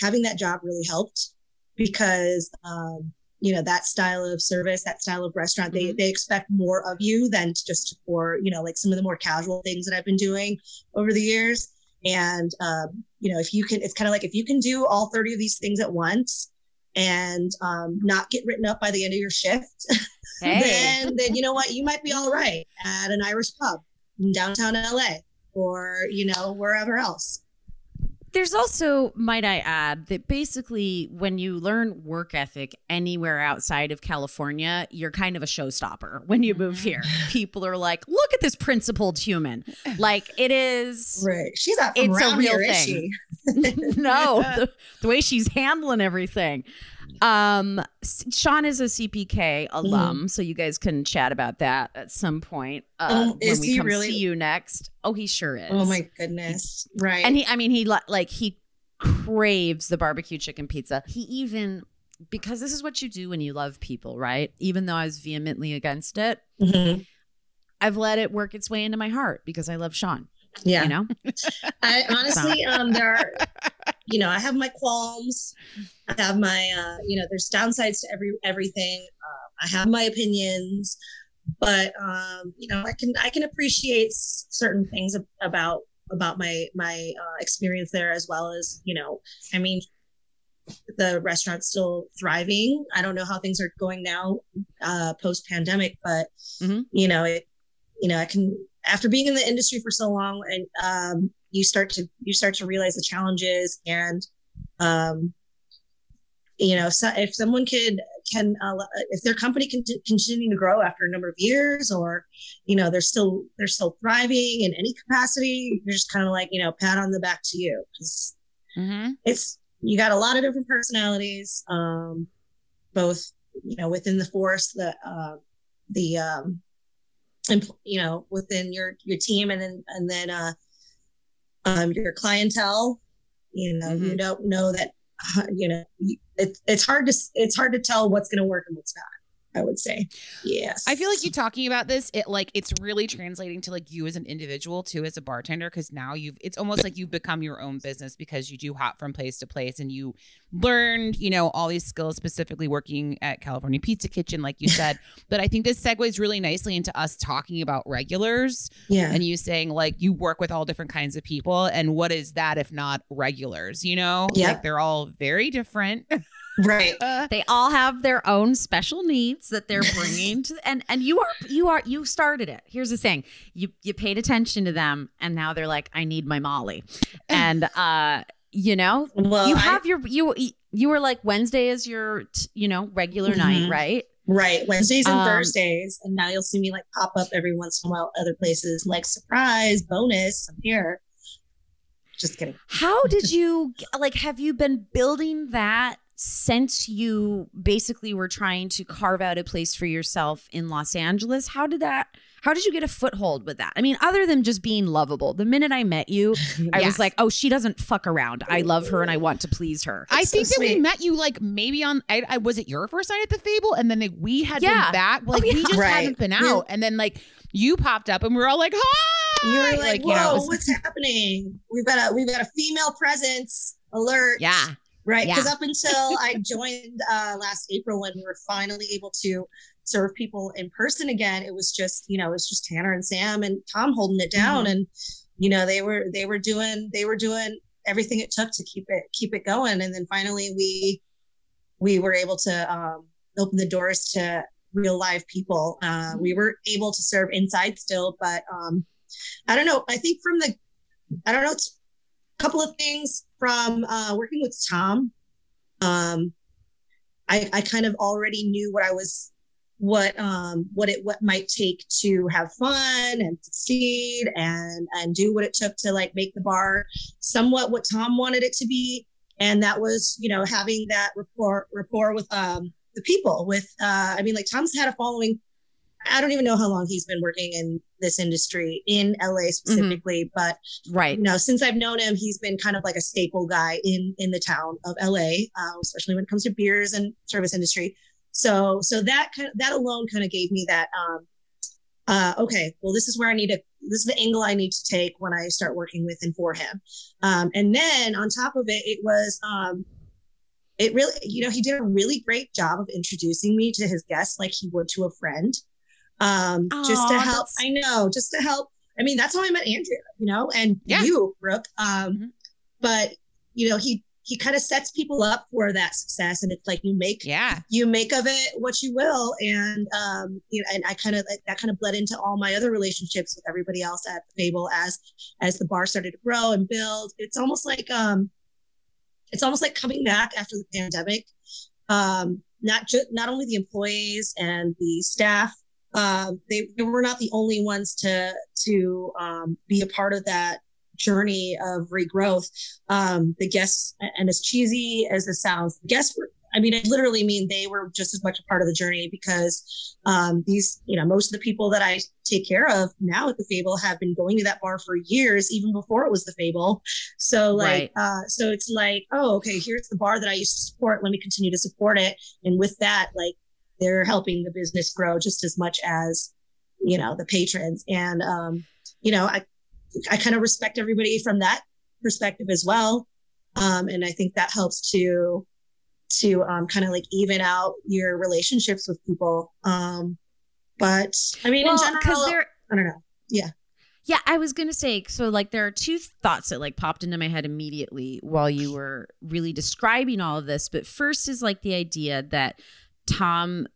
having that job really helped because um, you know that style of service, that style of restaurant, they they expect more of you than just for you know like some of the more casual things that I've been doing over the years. And um, you know, if you can, it's kind of like if you can do all thirty of these things at once and um, not get written up by the end of your shift, Hey. then then you know what, you might be all right at an Irish pub in downtown LA or you know wherever else. There's also, might I add, that basically when you learn work ethic anywhere outside of California, you're kind of a showstopper when you move mm-hmm. here. People are like, look at this principled human. Like it is Right. She's not from It's a real here, is thing. she? no, the, the way she's handling everything. Um, Sean is a CPK alum, so you guys can chat about that at some point. Uh, Mm-hmm. Oh, when is we he come really? see you next. Oh, he sure is. Oh my goodness. Right. And he, I mean, he like he craves the barbecue chicken pizza. He even because this is what you do when you love people, right? Even though I was vehemently against it, Mhm. I've let it work its way into my heart because I love Sean. Yeah. You know, I honestly, um, there are, you know, I have my qualms. I have my, uh, you know, there's downsides to every everything. Uh, I have my opinions, but um, you know, I can I can appreciate certain things about about my my uh, experience there as well as you know, I mean, the restaurant's still thriving. I don't know how things are going now, uh, post pandemic, but Mhm. you know, it, you know, I can after being in the industry for so long and um, you start to you start to realize the challenges and um, you know so if someone could can uh, if their company can t- continue to grow after a number of years or you know they're still they're still thriving in any capacity you're just kind of like you know pat on the back to you because Mm-hmm. it's you got a lot of different personalities um both you know within the force the uh the um and you know within your your team and then and then uh um your clientele you know you don't know that uh, you know it's it's hard to it's hard to tell what's going to work and what's not i would say yes I feel like you talking about this, it like it's really translating to like you as an individual too, as a bartender, because now you've it's almost like you've become your own business because you do hop from place to place and you learned, you know, all these skills specifically working at California Pizza Kitchen, like you said. but I think this segues really nicely into us talking about regulars yeah and you saying like you work with all different kinds of people and what is that if not regulars, you know? Yeah. Like they're all very different. right they all have their own special needs that they're bringing to, and and you are you are you started it. Here's the thing: you you paid attention to them, and now they're like, I need my Molly, and uh, you know, well you I- have your you you were like Wednesday is your t- you know regular night, Mhm. right? Right. Wednesdays and Um, Thursdays. And now you'll see me like pop up every once in a while other places like surprise, bonus. I'm here. Just kidding. How did you like? Have you been building that since you basically were trying to carve out a place for yourself in Los Angeles, how did that how did you get a foothold with that? I mean, other than just being lovable. The minute I met you, I Yeah. was like, "Oh, she doesn't fuck around. I love her and I want to please her." I so think that we met you like maybe on I, I was it your first night at the Fable, and then like, we had Yeah. Oh, been back, like Oh, yeah. we just Right. hadn't been We- out, and then like you popped up, and we were all like, "Hi!" You were like, you know, whoa, was- what's happening? We've got a we've got a female presence alert. yeah, Right. Yeah. Because up until I joined uh, last April, when we were finally able to serve people in person again, it was just, you know, it was just Tanner and Sam and Tom holding it down. And, you know, they were, they were doing, they were doing everything it took to keep it, keep it going. And then finally we, we were able to um, open the doors to real live people. Uh, we were able to serve inside still, but um, I don't know. I think from the, I don't know, it's a couple of things from uh, working with Tom. Um, I, I kind of already knew what I was, what um, what it what might take to have fun and succeed and and do what it took to like make the bar somewhat what Tom wanted it to be, and that was you know having that rapport rapport with um, the people. With uh, I mean, like Tom's had a following. I don't even know how long he's been working in this industry in LA specifically, but right. you know, since I've known him, he's been kind of like a staple guy in in the town of LA, uh, especially when it comes to beers and service industry. So so that kind of that alone kind of gave me that um uh okay, well this is where I need to this is the angle I need to take when I start working with and for him. Um and then on top of it, it was um it really you know, he did a really great job of introducing me to his guests like he would to a friend. Um just to help I know, just to help I mean, that's how I met Andrea, you know, and Yeah. you, Brooke. Um, Mhm. but you know, he he kind of sets people up for that success, and it's like you make yeah, you make of it what you will, and um, you know, and I kind of like, that kind of bled into all my other relationships with everybody else at the Fable as as the bar started to grow and build. It's almost like um, it's almost like coming back after the pandemic. Um, not just not only the employees and the staff um, they, they were not the only ones to to um, be a part of that journey of regrowth. Um, the guests, and as cheesy as this sounds, the guests were. I mean, I literally mean they were just as much a part of the journey because um, these, you know, most of the people that I take care of now at the Fable have been going to that bar for years, even before it was the Fable. So, like, uh, so it's like, oh, okay, here's the bar that I used to support. Let me continue to support it, and with that, like, they're helping the business grow just as much as you know the patrons and um you know i i kind of respect everybody from that perspective as well um and i think that helps to to um kind of like even out your relationships with people um but i mean Well, in because general there i don't know Yeah. Yeah, I was gonna say so. Like, there are two thoughts that like popped into my head immediately while you were really describing all of this. But first is like the idea that Tom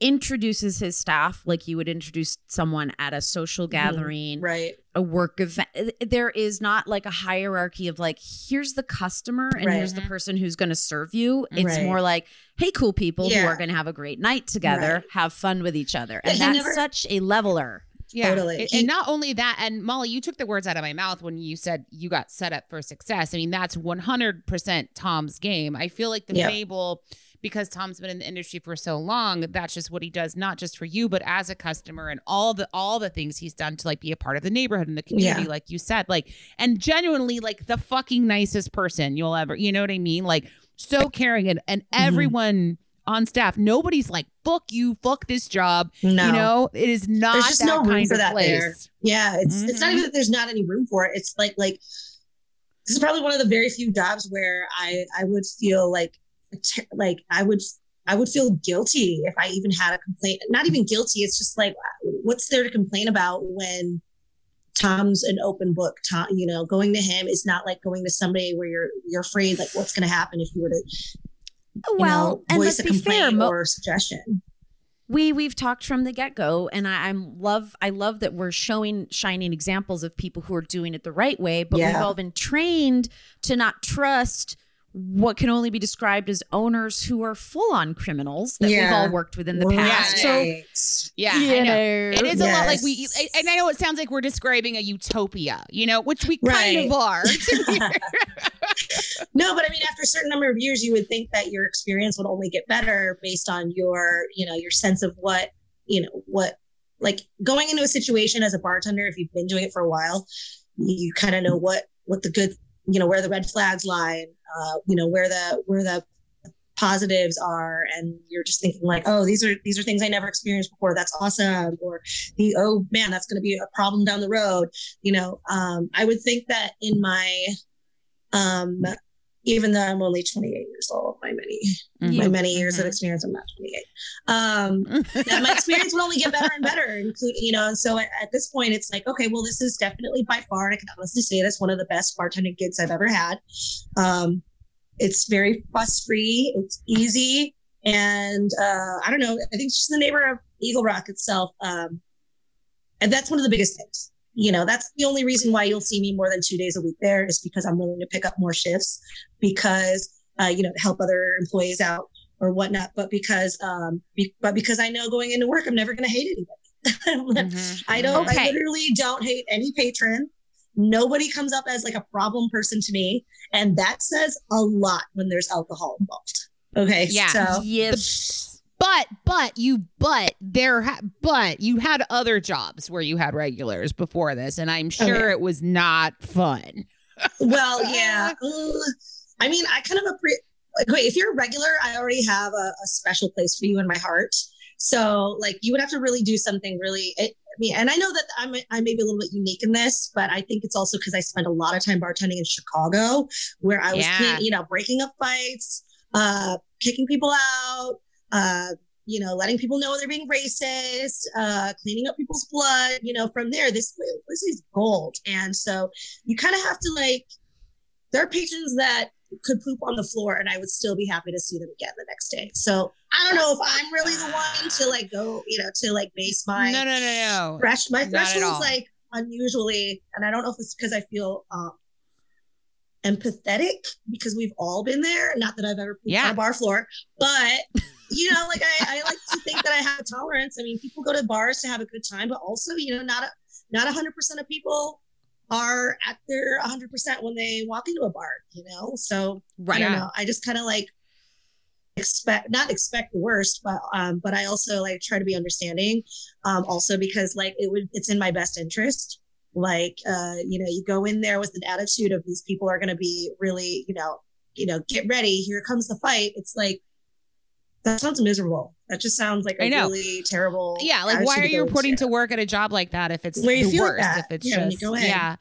introduces his staff like you would introduce someone at a social mm-hmm. gathering, right a work event. There is not like a hierarchy of like here's the customer and Right. here's the person who's going to serve you. It's Right. more like hey, cool people who are going to have a great night together, Right. have fun with each other, and that's never- such a leveler. yeah. Totally. And, and not only that, and Molly, you took the words out of my mouth when you said you got set up for success. I mean, that's one hundred percent Tom's game. I feel like the Yeah. Fable. Because Tom's been in the industry for so long, that's just what he does, not just for you, but as a customer and all the all the things he's done to like be a part of the neighborhood and the community, Yeah. like you said, like and genuinely like the fucking nicest person you'll ever, you know what I mean? Like so caring and, and Mm-hmm. everyone on staff, nobody's like, fuck you, fuck this job. no You know, it is not There's just that no room for that place. there. Yeah, it's it's not Mhm. even that there's not any room for it. It's like like this is probably one of the very few jobs where I I would feel like like I would I would feel guilty if I even had a complaint. Not even guilty. It's just like what's there to complain about when Tom's an open book. Tom, you know, going to him is not like going to somebody where you're you're afraid like what's going to happen if you were to you well, know, and let's a be fair, mo- or suggestion. we we've talked from the get go, and I, I'm love I love that we're showing shining examples of people who are doing it the right way. But we've all been trained to not trust what can only be described as owners who are full on criminals that we've all worked with in the Right. past. So Yeah, you I know. know, It is a lot like we, and I know it sounds like we're describing a utopia, you know, which we Right. kind of are. no, but I mean, after a certain number of years, you would think that your experience would only get better based on your, you know, your sense of what, you know, what, like going into a situation as a bartender, if you've been doing it for a while, you kind of know what, what the good, you know, where the red flags lie, and, uh, you know, where the, where the positives are. And you're just thinking like oh these are these are things i never experienced before. That's awesome. Or the oh man that's going to be a problem down the road. You know um i would think that in my um even though i'm only 28 years old my many Mm-hmm. my many years of experience i'm not 28 um that my experience will only get better and better including you know and so at, at this point it's like okay well this is definitely by far and i can honestly say this one of the best bartending gigs i've ever had. Um it's very fuss free it's easy and uh i don't know i think it's just the neighbor of eagle rock itself um and that's one of the biggest things you know that's the only reason why you'll see me more than two days a week there is because i'm willing to pick up more shifts because uh, you know to help other employees out or whatnot but because um be, but because i know going into work i'm never going to hate anybody i don't Okay. i literally don't hate any patron nobody comes up as like a problem person to me and that says a lot when there's alcohol involved okay Yeah. so Yes. But but you but there ha- but you had other jobs where you had regulars before this, and I'm sure Okay. it was not fun. Well, yeah. Uh, I mean, I kind of appreciate. Like, wait, if you're a regular, I already have a, a special place for you in my heart. So, like, you would have to really do something really. It, I mean, and I know that I'm I may be a little bit unique in this, but I think it's also because I spent a lot of time bartending in Chicago, where I was, Yeah. you know, breaking up fights, uh, kicking people out, uh, you know, letting people know they're being racist, uh, cleaning up people's blood. You know, from there, this this is gold, and so you kind of have to like there are patrons that could poop on the floor and I would still be happy to see them again the next day. So I don't know if I'm really the one to like go, you know, to like base my no, no, no, no. thresh my threshold's like unusually, and I don't know if it's because I feel um empathetic because we've all been there. Not that I've ever pooped Yeah. on a bar floor, but you know, like I, I like to think that I have tolerance. I mean, people go to bars to have a good time, but also, you know, not a not a hundred percent of people are at their hundred percent when they walk into a bar, you know? So I don't know. I just kind of like expect not expect the worst, but um, but I also like try to be understanding. Um, also because like it would it's in my best interest. Like uh, you know, you go in there with an attitude of these people are gonna be really, you know, you know, get ready, here comes the fight. It's like that sounds miserable. That just sounds like I know. really terrible. Yeah, like why are you reporting into. to work at a job like that if it's Where the like worst? If it's Yeah, just yeah.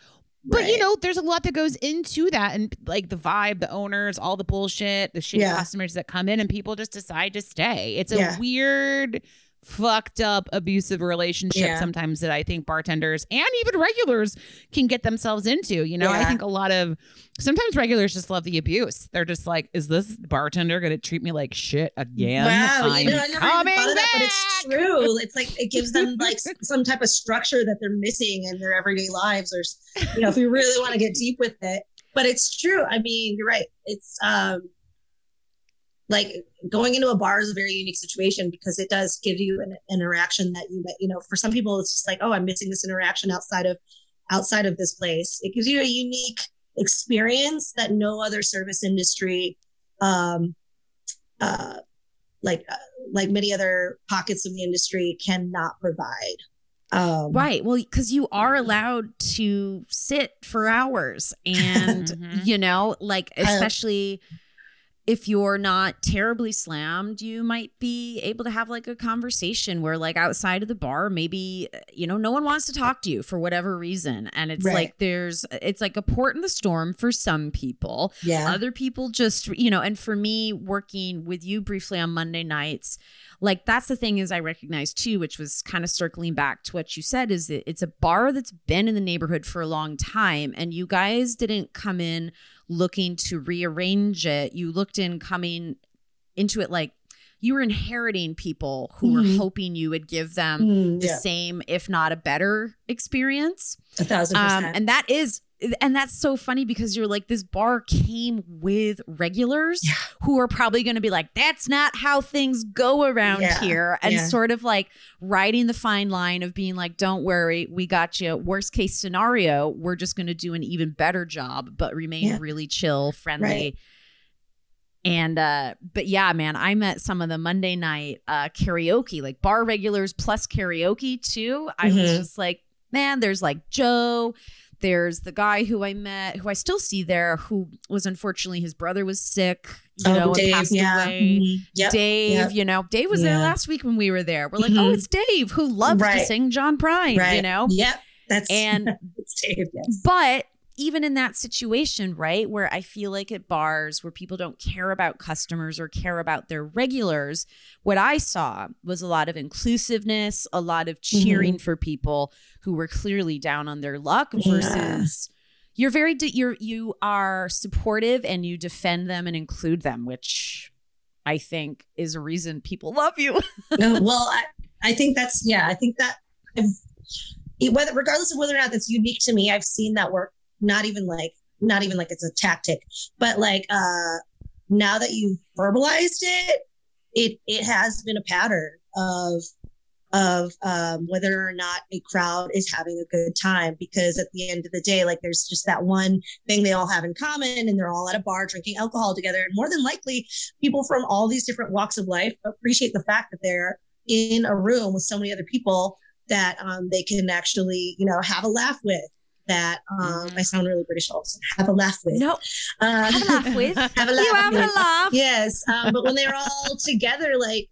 But you know, there's a lot that goes into that, and like the vibe, the owners, all the bullshit, the shitty Yeah. customers that come in, and people just decide to stay. It's a Yeah. weird, fucked up, abusive relationship Yeah. sometimes that I think bartenders and even regulars can get themselves into. You know, I think a lot of sometimes regulars just love the abuse. They're just like, "Is this bartender going to treat me like shit again? Wow, I'm you know, I never coming even thought of that, but it's true. It's like it gives them like some type of structure that they're missing in their everyday lives, or you know, if we really want to get deep with it. But it's true. I mean, you're right. It's um like going into a bar is a very unique situation because it does give you an interaction that you you know for some people it's just like oh i'm missing this interaction outside of outside of this place it gives you a unique experience that no other service industry um uh like uh, like many other pockets of the industry cannot provide um Right. Well, because you are allowed to sit for hours. And, Mhm. you know, like, I- especially if you're not terribly slammed, you might be able to have like a conversation where, like, outside of the bar, maybe, uh, you know, no one wants to talk to you for whatever reason. And it's Right. like there's, it's like a port in the storm for some people. yeah Other people just, you know, and for me, working with you briefly on Monday nights, like that's the thing is I recognize too, which was kind of circling back to what you said, is that it's a bar that's been in the neighborhood for a long time. And you guys didn't come in looking to rearrange it. You looked in coming into it like you were inheriting people who were Mhm. hoping you would give them Mm, the yeah, same, if not a better experience a thousand um, percent and that is and that's so funny because you're like this bar came with regulars who are probably going to be like that's not how things go around Yeah. here and Yeah. sort of like riding the fine line of being like don't worry we got you worst case scenario we're just going to do an even better job but remain Yeah. really chill friendly Right. and uh but yeah man i met some of the monday night uh karaoke like bar regulars plus karaoke too i was Mhm. just like man there's like joe there's the guy who i met who i still see there who was unfortunately his brother was sick you know and passed away Mhm. Yep. Dave, yep. you know, Dave was there last week when we were there. We're like, oh, Mhm. it's Dave who loves to sing John Prine, right. you know? Yep. That's And- Dave. Yes. But even in that situation, right, where I feel like at bars where people don't care about customers or care about their regulars, what I saw was a lot of inclusiveness, a lot of cheering mm-hmm. for people who were clearly down on their luck Yeah. versus you're very de- you're you are supportive and you defend them and include them, which I think is a reason people love you. no, oh, well, I, I think that's yeah. I think that I've, whether regardless of whether or not that's unique to me, I've seen that work. Not even like not even like it's a tactic, but like uh now that you've verbalized it, it it has been a pattern of of um, whether or not a crowd is having a good time because at the end of the day like there's just that one thing they all have in common and they're all at a bar drinking alcohol together and more than likely people from all these different walks of life appreciate the fact that they're in a room with so many other people that um, they can actually, you know, have a laugh with. That um, I sound really British also. Have a laugh with. no, uh, have a laugh with. have a laugh you having a laugh? Yes, um, but when they're all together, like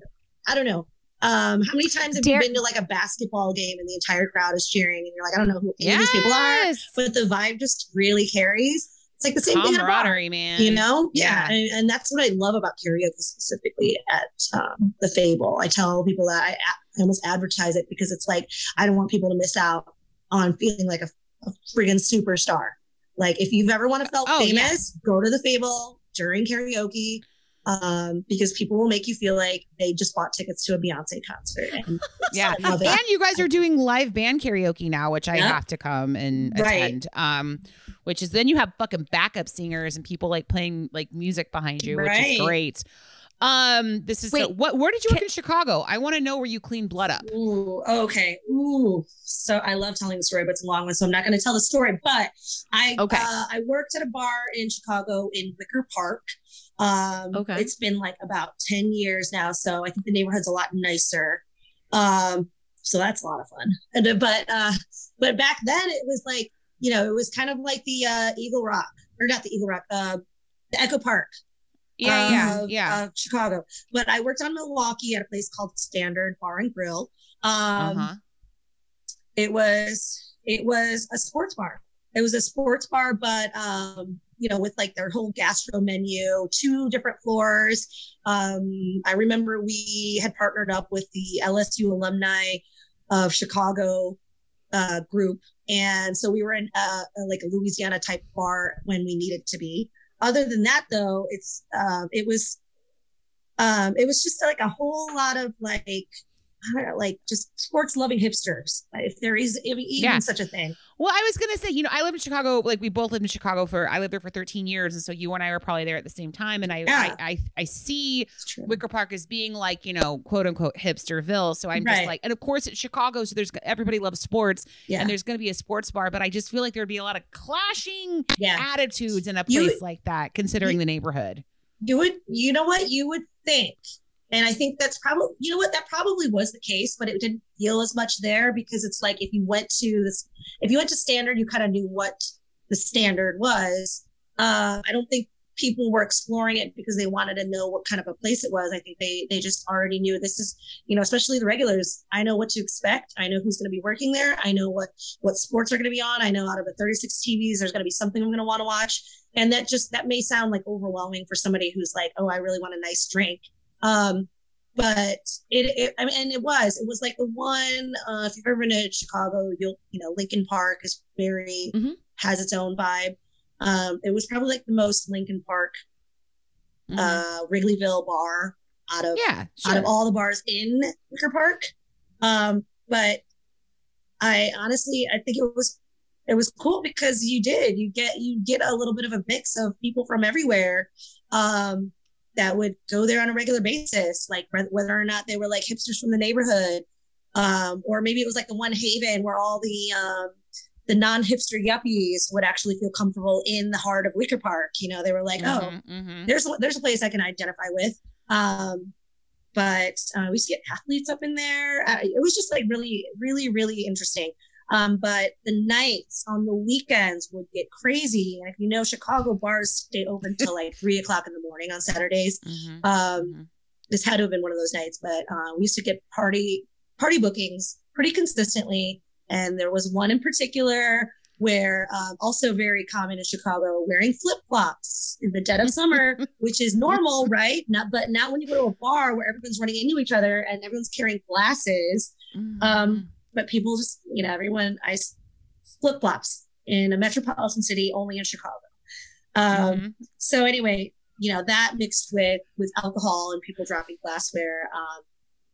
I don't know. Um, how many times have Dare- you been to like a basketball game and the entire crowd is cheering and you're like, I don't know who any of these people are, but the vibe just really carries. It's like the same thing at a bar Camaraderie, man. you know yeah, Yeah. And, and that's what i love about karaoke specifically at um, the fable i tell people that I, I almost advertise it because it's like i don't want people to miss out on feeling like a, a friggin' superstar like if you've ever want to feel Oh, yeah. famous go to the fable during karaoke um, because people will make you feel like they just bought tickets to a Beyonce concert. And Yeah. And you guys are doing live band karaoke now, which I have to come and Right. attend. Um, which is then you have fucking backup singers and people like playing like music behind you, which is great. Um, this is so, Wait, what? Where did you work can- in Chicago? I want to know where you clean blood up. Ooh, okay. Ooh, so I love telling the story, but it's a long one, so I'm not going to tell the story. But I, Okay. uh, I worked at a bar in Chicago in Wicker Park. Um, Okay. It's been like about ten years now, so I think the neighborhood's a lot nicer. Um, so that's a lot of fun. And, uh, but uh, but back then it was like you know it was kind of like the uh, Eagle Rock or not the Eagle Rock, uh, the Echo Park Yeah, yeah, of- yeah. of Chicago. But I worked on Milwaukee at a place called Standard Bar and Grill. Um, uh-huh. It was it was a sports bar. It was a sports bar, but um, you know, with like their whole gastro menu, two different floors. Um, I remember we had partnered up with the LSU alumni of Chicago uh, group, and so we were in uh, like a Louisiana type bar when we needed to be. Other than that, though, it's um, it was um, it was just like a whole lot of like know, like just sports loving hipsters, if there is even Yeah. such a thing. Well, I was gonna say, you know, I live in Chicago. Like we both lived in Chicago for. I lived there for 13 years, and so you and I were probably there at the same time. And I, Yeah. I, I, I see Wicker Park as being like, you know, quote unquote hipsterville. So I'm just like, and of course it's Chicago, so there's everybody loves sports, yeah, and there's going to be a sports bar. But I just feel like there'd be a lot of clashing yeah. attitudes in a You- place like that, considering you- the neighborhood. You would, you know what, you would think, and I think that's probably, you know what, that probably was the case, but it didn't feel as much there because it's like if you went to this, if you went to standard, you kind of knew what the standard was. Uh, I don't think people were exploring it because they wanted to know what kind of a place it was. I think they they just already knew this is, you know, especially the regulars. I know what to expect. I know who's going to be working there. I know what what sports are going to be on. I know out of the 36 TVs, there's going to be something I'm going to want to watch. And that just that may sound like overwhelming for somebody who's like, oh, I really want a nice drink. Um, but it, it I mean, and it was, it was like the one. Uh, if you've ever been to Chicago, you'll, you know, Lincoln Park is very Mhm. has its own vibe. Um, it was probably like the most Lincoln Park, Mhm. uh, Wrigleyville bar out of yeah, out of all the bars in Wicker Park. Um, but I honestly, I think it was it was cool because you did you get you get a little bit of a mix of people from everywhere um, that would go there on a regular basis, like whether or not they were like hipsters from the neighborhood, um, or maybe it was like the one haven where all the um, the non-hipster yuppies would actually feel comfortable in the heart of Wicker Park. You know, they were like, oh, Mhm, mhm. there's there's a place I can identify with. Um, but uh, we used to get athletes up in there. Uh, it was just like really, really, really interesting. Um, but the nights on the weekends would get crazy. And if you know, Chicago bars stay open till like three o'clock in the morning on Saturdays. Mhm. Um, Mhm. this had to have been one of those nights, but uh, we used to get party party bookings pretty consistently. And there was one in particular where um, also very common in Chicago, wearing flip flops in the dead of summer, which is normal, right? Not, but not when you go to a bar where everyone's running into each other and everyone's carrying glasses. Um, but people just, you know, everyone I flip flops in a metropolitan city, only in Chicago. Um, Mhm. so anyway, you know that mixed with with alcohol and people dropping glassware, um,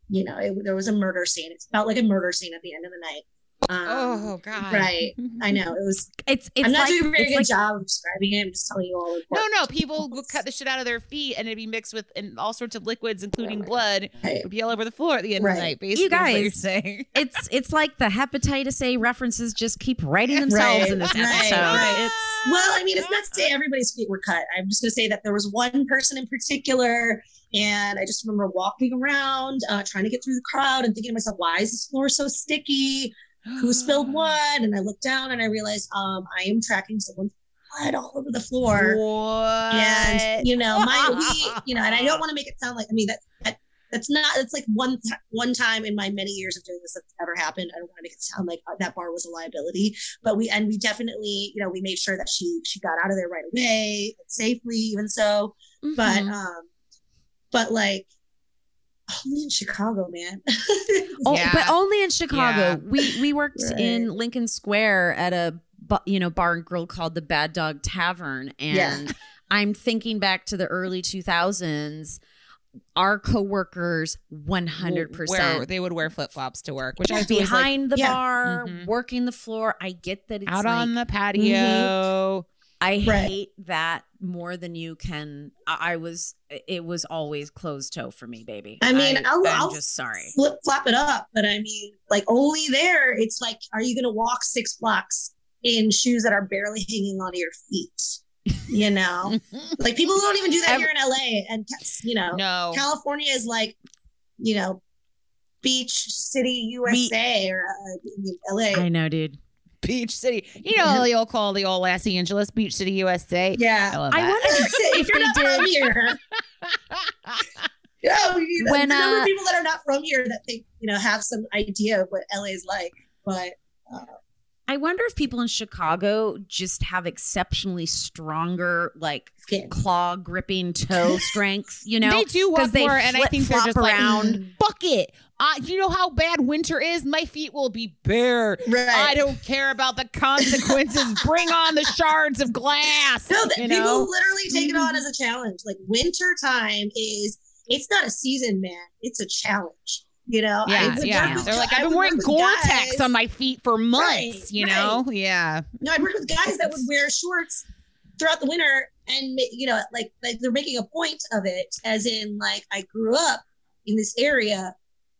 you know, it, there was a murder scene. It felt like a murder scene at the end of the night. Um, oh God. right. I know it was. It's it's I'm not like doing a very good like job of describing it. I'm just telling you all. the No, no, people would cut the shit out of their feet and it'd be mixed with and all sorts of liquids, including blood. Right. Would be all over the floor at the end of Right. the night, basically. You is what you're guys- saying. it's it's like the hepatitis A references just keep writing themselves Right, in this right, episode. right. It's Well, I mean, it's not to say everybody's feet were cut. I'm just going to say that there was one person in particular, and I just remember walking around, uh, trying to get through the crowd, and thinking to myself, "Why is this floor so sticky? Who spilled what?" And I looked down and I realized, um, I am tracking someone's blood all over the floor. What? And you know, my we, you know, and I don't want to make it sound like I mean that that that's not it's like one one time in my many years of doing this that's ever happened. I don't want to make it sound like uh, that bar was a liability, but we and we definitely you know we made sure that she she got out of there right away safely, even so. But Mhm. um, but like only in Chicago, man. Oh, Yeah. but only in Chicago. Yeah. We we worked Right. in Lincoln Square at a you know bar and grill called the Bad Dog Tavern, and Yeah. I'm thinking back to the early 2000s. Our coworkers, 100 percent, they would wear flip flops to work, which I was like, behind the Yeah. bar, Mhm. working the floor. I get that it's out like, on the patio. I Right. hate that more than you can. I, I was. It was always closed toe for me, baby. I mean, I, I'll- am I'll just sorry. flip flop it up. But I mean, like only there, it's like, are you going to walk six blocks in shoes that are barely hanging onto your feet? You know, like people don't even do that Ev- here in LA, and you know, No. California is like, you know, beach city USA or uh, LA. I know, dude. Beach City. You know, you'll call the old Los Angeles Beach City, USA. I yeah. love I wonder if if you're they not from did. here. No, you know, When, the number uh, of people that are not from here that think you know have some idea of what LA is like, but I wonder if people in Chicago just have exceptionally stronger, like skin. claw gripping toe strength. You know, they do 'cause walk they more, and I think they're flip-flop just like, around. fuck it. Uh, you know how bad winter is? My feet will be bare. Right. I don't care about the consequences. Bring on the shards of glass. No, people know? literally take it on as a challenge. Like winter time is it's not a season, man. It's a challenge. You know, I Yeah, would yeah. with- They're like, I I've been wearing Gore-Tex guys- on my feet for months. Right, you know? Yeah. No, I work with guys that would wear shorts throughout the winter, and you know, like like they're making a point of it, as in like I grew up in this area.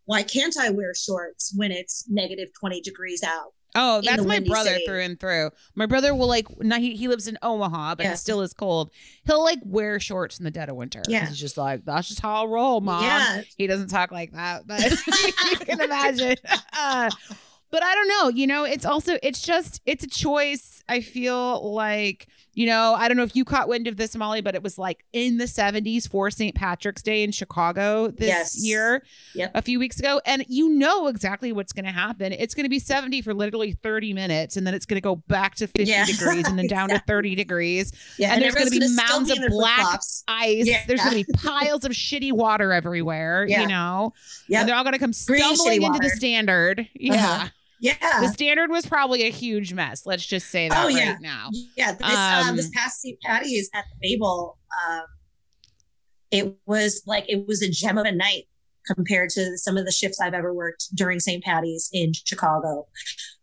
Why can't I wear shorts when it's negative twenty degrees out? Oh, that's my brother city. through and through. My brother will like now he, he lives in Omaha, but Yeah. it still is cold. He'll like wear shorts in the dead of winter. Yeah. He's just like, that's just how I roll, mom. Yeah, He doesn't talk like that, but you can imagine. Uh, but I don't know, you know, it's also it's just it's a choice. I feel like, you know, I don't know if you caught wind of this, Molly, but it was like in the 70s for St. Patrick's Day in Chicago this Yes. year, Yep. a few weeks ago. And you know exactly what's going to happen. It's going to be 70 for literally 30 minutes, and then it's going to go back to 50 Yeah. degrees and then down to 30 degrees yeah. and there's gonna be mounds be of black ice. Yeah. There's going to be piles of shitty water everywhere, Yeah. you know? Yep. And they're all going to come stumbling into the standard. Yeah. Uh-huh. Yeah. The standard was probably a huge mess. Let's just say that Oh, right yeah. now. Yeah, this um, Um, this past St. Patty's at the Fable, um, it was like it was a gem of a night compared to some of the shifts I've ever worked during St. Patty's in Chicago.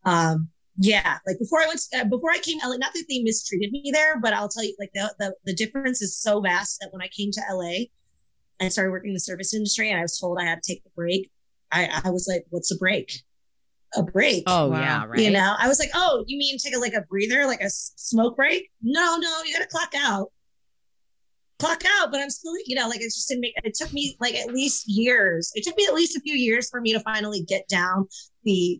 Um, yeah, like before I went, to, uh, before I came to LA, not that they mistreated me there, but I'll tell you, like the, the the difference is so vast that when I came to LA and started working in the service industry, and I was told I had to take a break, I I was like, what's a break? A break. Oh Wow. yeah, right. You know, I was like, oh, you mean take a like a breather, like a smoke break? No, no, you gotta clock out. Clock out, but I'm still, you know, like it just didn't make it took me like at least years. It took me at least a few years for me to finally get down the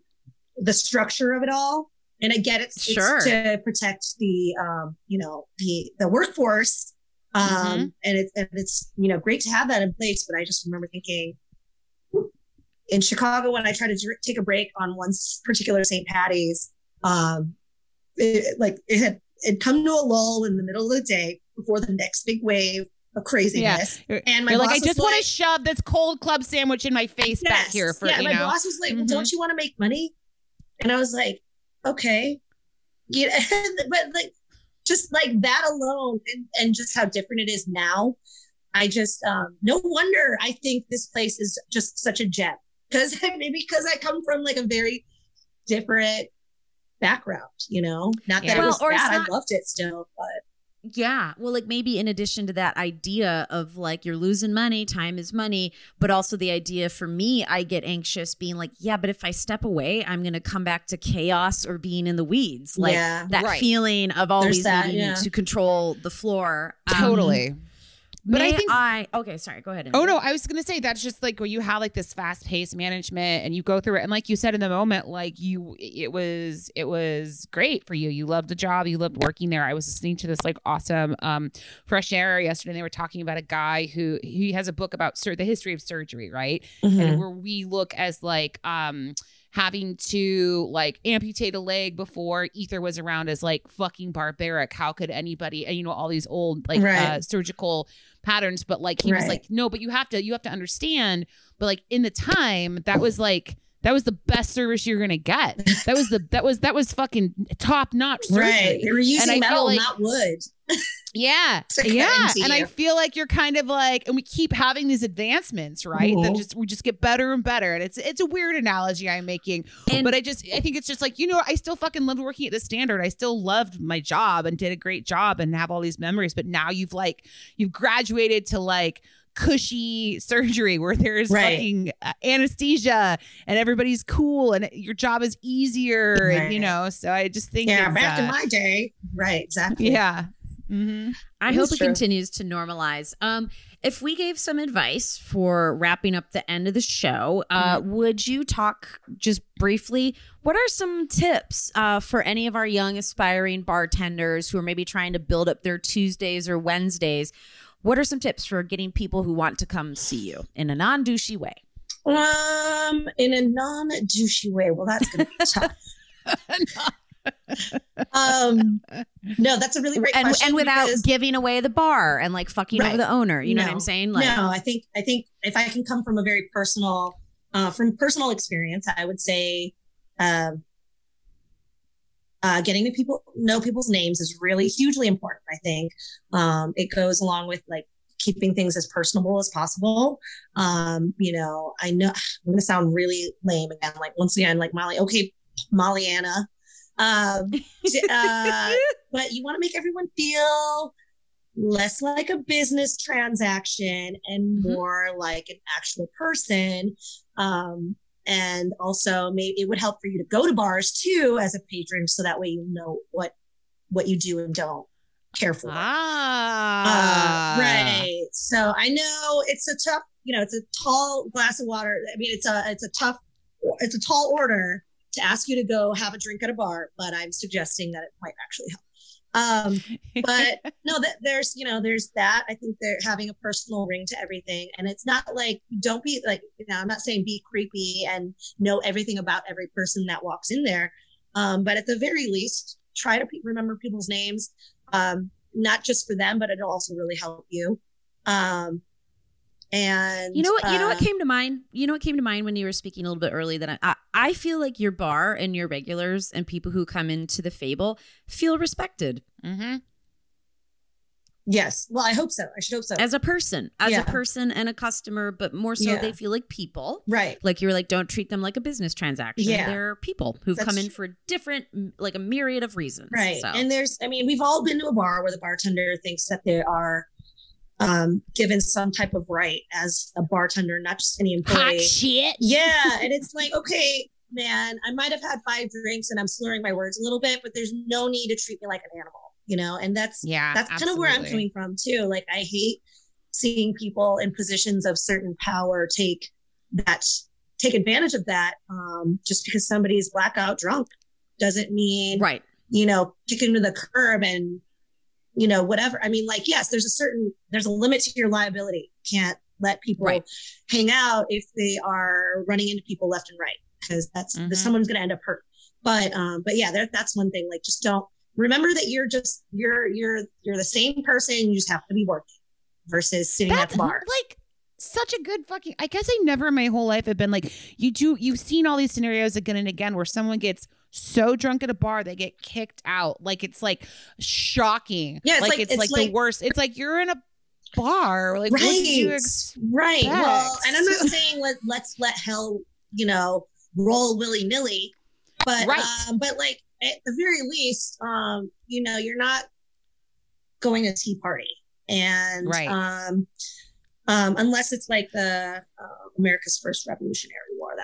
the structure of it all. And I get it it's Sure. to protect the um, you know, the the workforce. Um Mhm. and it's and it's you know great to have that in place, but I just remember thinking in Chicago when I tried to dr- take a break on one particular St. Patty's, um, it, like it had it come to a lull in the middle of the day before the next big wave of craziness. You're- And my You're like, I just want like- to shove this cold club sandwich in my face back here for yeah. you my know. boss was like, well, Mhm. "Don't you want to make money?" And I was like, "Okay." Yeah, but like just like that alone, and, and just how different it is now. I just um no wonder I think this place is just such a gem because maybe because I come from like a very different background, you know. Not Yeah. that it Well, or bad, not- I loved it still, but Yeah. Well, like maybe in addition to that idea of like you're losing money, time is money, but also the idea for me, I get anxious being like, yeah, but if I step away, I'm going to come back to chaos or being in the weeds. Like yeah, that Right. feeling of always that, needing yeah. to control the floor. Um, Totally. But I may think I, okay, sorry, go ahead. Oh no, I was gonna say that's just like where you have like this fast paced management and you go through it and like you said in the moment, like you it was it was great for you. You loved the job, you loved working there. I was listening to this like awesome um fresh air yesterday and they were talking about a guy who he has a book about sur- the history of surgery, right? Mm-hmm. and where we look as like um having to like amputate a leg before ether was around as like fucking barbaric. How could anybody and you know all these old like Right. uh, surgical patterns? But like he was like no but you have to you have to understand. But like in the time that was like that was the best service you're gonna get that was the that was that was fucking top notch right. They were using I metal, like- not wood. yeah. Yeah. into And I feel like you're kind of like and we keep having these advancements, right? That Mhm. just we just get better and better. And it's it's a weird analogy I'm making. And- but I just I think it's just like, you know, I still fucking loved working at the standard. I still loved my job and did a great job and have all these memories. But now you've like you've graduated to like cushy surgery where there's Right. fucking uh, anesthesia and everybody's cool and your job is easier and you know so i just think Yeah, it's, back in uh, my day. Right, exactly. yeah hmm I It hope is it true. continues to normalize. Um, if we gave some advice for wrapping up the end of the show, uh, Mm-hmm. would you talk just briefly? What are some tips uh, for any of our young aspiring bartenders who are maybe trying to build up their Tuesdays or Wednesdays? What are some tips for getting people who want to come see you in a non douchey way? Um, in a non-douchey way. Well, that's gonna be tough. um, no, that's a really great And, question. and without because- giving away the bar and like fucking over the owner. You know what I'm saying? Like, no, I think I think if I can come from a very personal, uh, from personal experience, I would say, um, uh, getting to people know people's names is really hugely important. I think um, it goes along with like keeping things as personable as possible. Um, you know, I know I'm going to sound really lame again. Like once again, like Molly. Okay, Molly Anna. Um, uh, but you want to make everyone feel less like a business transaction and Mhm. more like an actual person. Um, and also maybe it would help for you to go to bars too as a patron so that way you know what what you do and don't care for. Ah, Uh, right. So I know it's a tough, you know, it's a tall glass of water. I mean, it's a it's a tough, it's a tall order to ask you to go have a drink at a bar, but I'm suggesting that it might actually help. Um, but no, that there's you know there's that. I think they're having a personal ring to everything, and it's not like don't be like you know I'm not saying be creepy and know everything about every person that walks in there, um, but at the very least try to pe- remember people's names, um, not just for them, but it'll also really help you. Um, and You know what? You know what uh, came to mind. You know what came to mind when you were speaking a little bit early. That I, I, I feel like your bar and your regulars and people who come into the Fable feel respected. mm-hmm. Yes. Well, I hope so. I should hope so. as a person, as Yeah. a person and a customer, but more so Yeah. they feel like people. right. Like you're like, don't treat them like a business transaction. Yeah. They're people who've That's come in true. for different, like a myriad of reasons. Right. So. And there's, I mean, we've all been to a bar where the bartender thinks that they are um, given some type of right as a bartender, not just any employee. Hot shit. Yeah. And it's like, okay, man, I might have had five drinks and I'm slurring my words a little bit, but there's no need to treat me like an animal, you know? And that's, Yeah. that's kind of where I'm coming from too. Like, I hate seeing people in positions of certain power take that, take advantage of that. Um, just because somebody's blackout drunk doesn't mean right. you know, kick him to the curb and, you know, whatever. I mean, like, yes, there's a certain, there's a limit to your liability. Can't let people Right. hang out if they are running into people left and right, because that's Mhm. someone's going to end up hurt. But, um, but yeah, there, that's one thing. Like, just don't remember that you're just you're you're you're the same person. You just have to be working versus sitting at the bar. like such a good fucking. I guess I never in my whole life have been like you do. You've seen all these scenarios again and again where someone gets so drunk at a bar they get kicked out. Like it's like shocking. Yeah, it's like, like- it's, it's like, the worst. It's like you're in a bar. Like right right well and i'm not saying let, let's let hell you know roll willy-nilly but Right. um but like at the very least um you know you're not going to tea party and Right. um um unless it's like the uh, america's first revolutionary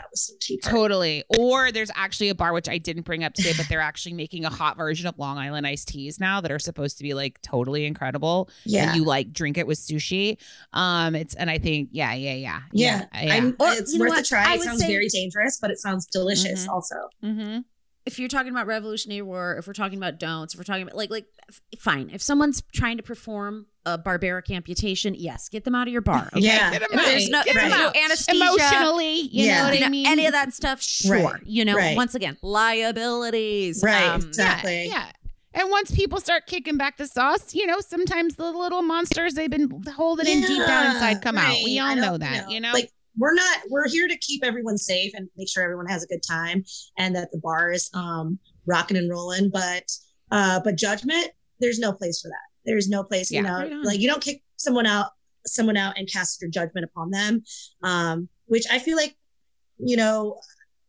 that was some tea party. Totally. Or there's actually a bar which I didn't bring up today, but they're actually making a hot version of Long Island iced teas now that are supposed to be like totally incredible. yeah And you like drink it with sushi. Um, it's and I think yeah, yeah, yeah, yeah, yeah. I'm, Or, it's you know worth a try I it sounds say- very dangerous but it sounds delicious Mhm. also mm-hmm. If you're talking about revolutionary war, if we're talking about don'ts, if we're talking about like like f- fine. If someone's trying to perform a barbaric amputation, yes, get them out of your bar. Okay? yeah Get 'em If there's out. no, if Get 'em there's no anesthesia, Emotionally, you Yeah. know what I mean? any of that stuff, sure. Right. You know, Right. once again, liabilities. Right. Um, Exactly. Yeah, yeah. And once people start kicking back the sauce, you know, sometimes the little monsters they've been holding in deep down inside come out. We all know don't that, you know. Like we're not we're here to keep everyone safe and make sure everyone has a good time and that the bar is um rocking and rolling. But uh but judgment, there's no place for that. There's no place, you Yeah. know, Right like you don't kick someone out someone out and cast your judgment upon them. Um, which I feel like, you know,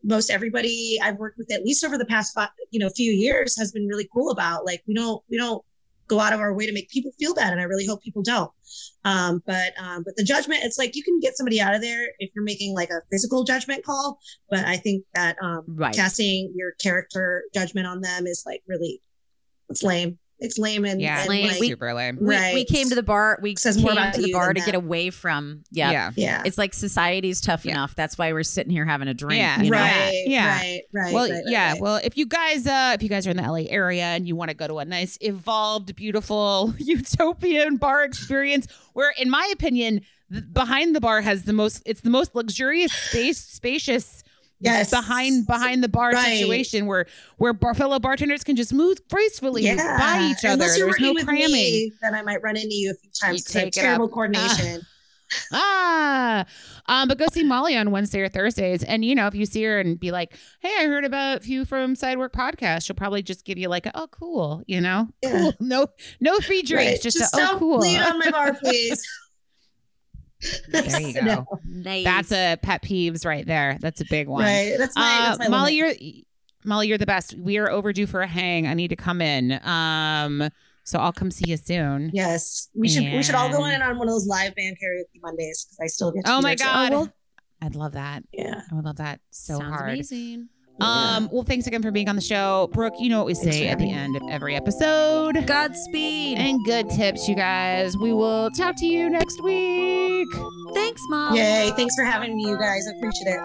most everybody I've worked with at least over the past five, you know, few years has been really cool about like we don't we don't go out of our way to make people feel bad and I really hope people don't. Um, but um, but the judgment, it's like you can get somebody out of there if you're making like a physical judgment call. But I think that um, Right. casting your character judgment on them is like really, it's lame. It's lame and, yeah, and lame. it's like, super lame. We, we came to the bar. We Says came more about to the bar than to get away from. Yeah. yeah. yeah, It's like society's tough Yeah. enough. That's why we're sitting here having a drink. Yeah. you know? right, Yeah. right, right. well right, right, yeah right. well if you guys uh if you guys are in the la area and you want to go to a nice evolved beautiful utopian bar experience where in my opinion th- behind the bar has the most it's the most luxurious space spacious Yes. behind behind the bar Right. situation where where bar, fellow bartenders can just move gracefully yeah. by each other there's no cramming me, then I might run into you a few times. You 'cause I have take it terrible up. coordination. ah um but go see molly on wednesday or thursdays and you know if you see her and be like hey i heard about you from sidework podcast she'll probably just give you like a, oh cool you know Yeah. cool no no free drinks Right. just, just a, oh cool bleed on my bar, please. There you go No. Nice. that's a pet peeves right there that's a big one Right. That's my, uh, that's my molly limit. you're molly you're the best we are overdue for a hang i need to come in um so i'll come see you soon Yes, we should we should all go in on one of those live band karaoke Mondays because I still get. To oh my there too. god well- i'd love that Yeah. i would love that so Sounds hard amazing. Um, well, thanks again for being on the show. Brooke, you know what we Thanks say at the having end of every episode. Godspeed. And good tips, you guys. We will talk to you next week. Thanks, mom. Yay! Thanks for having me, you guys. I appreciate it.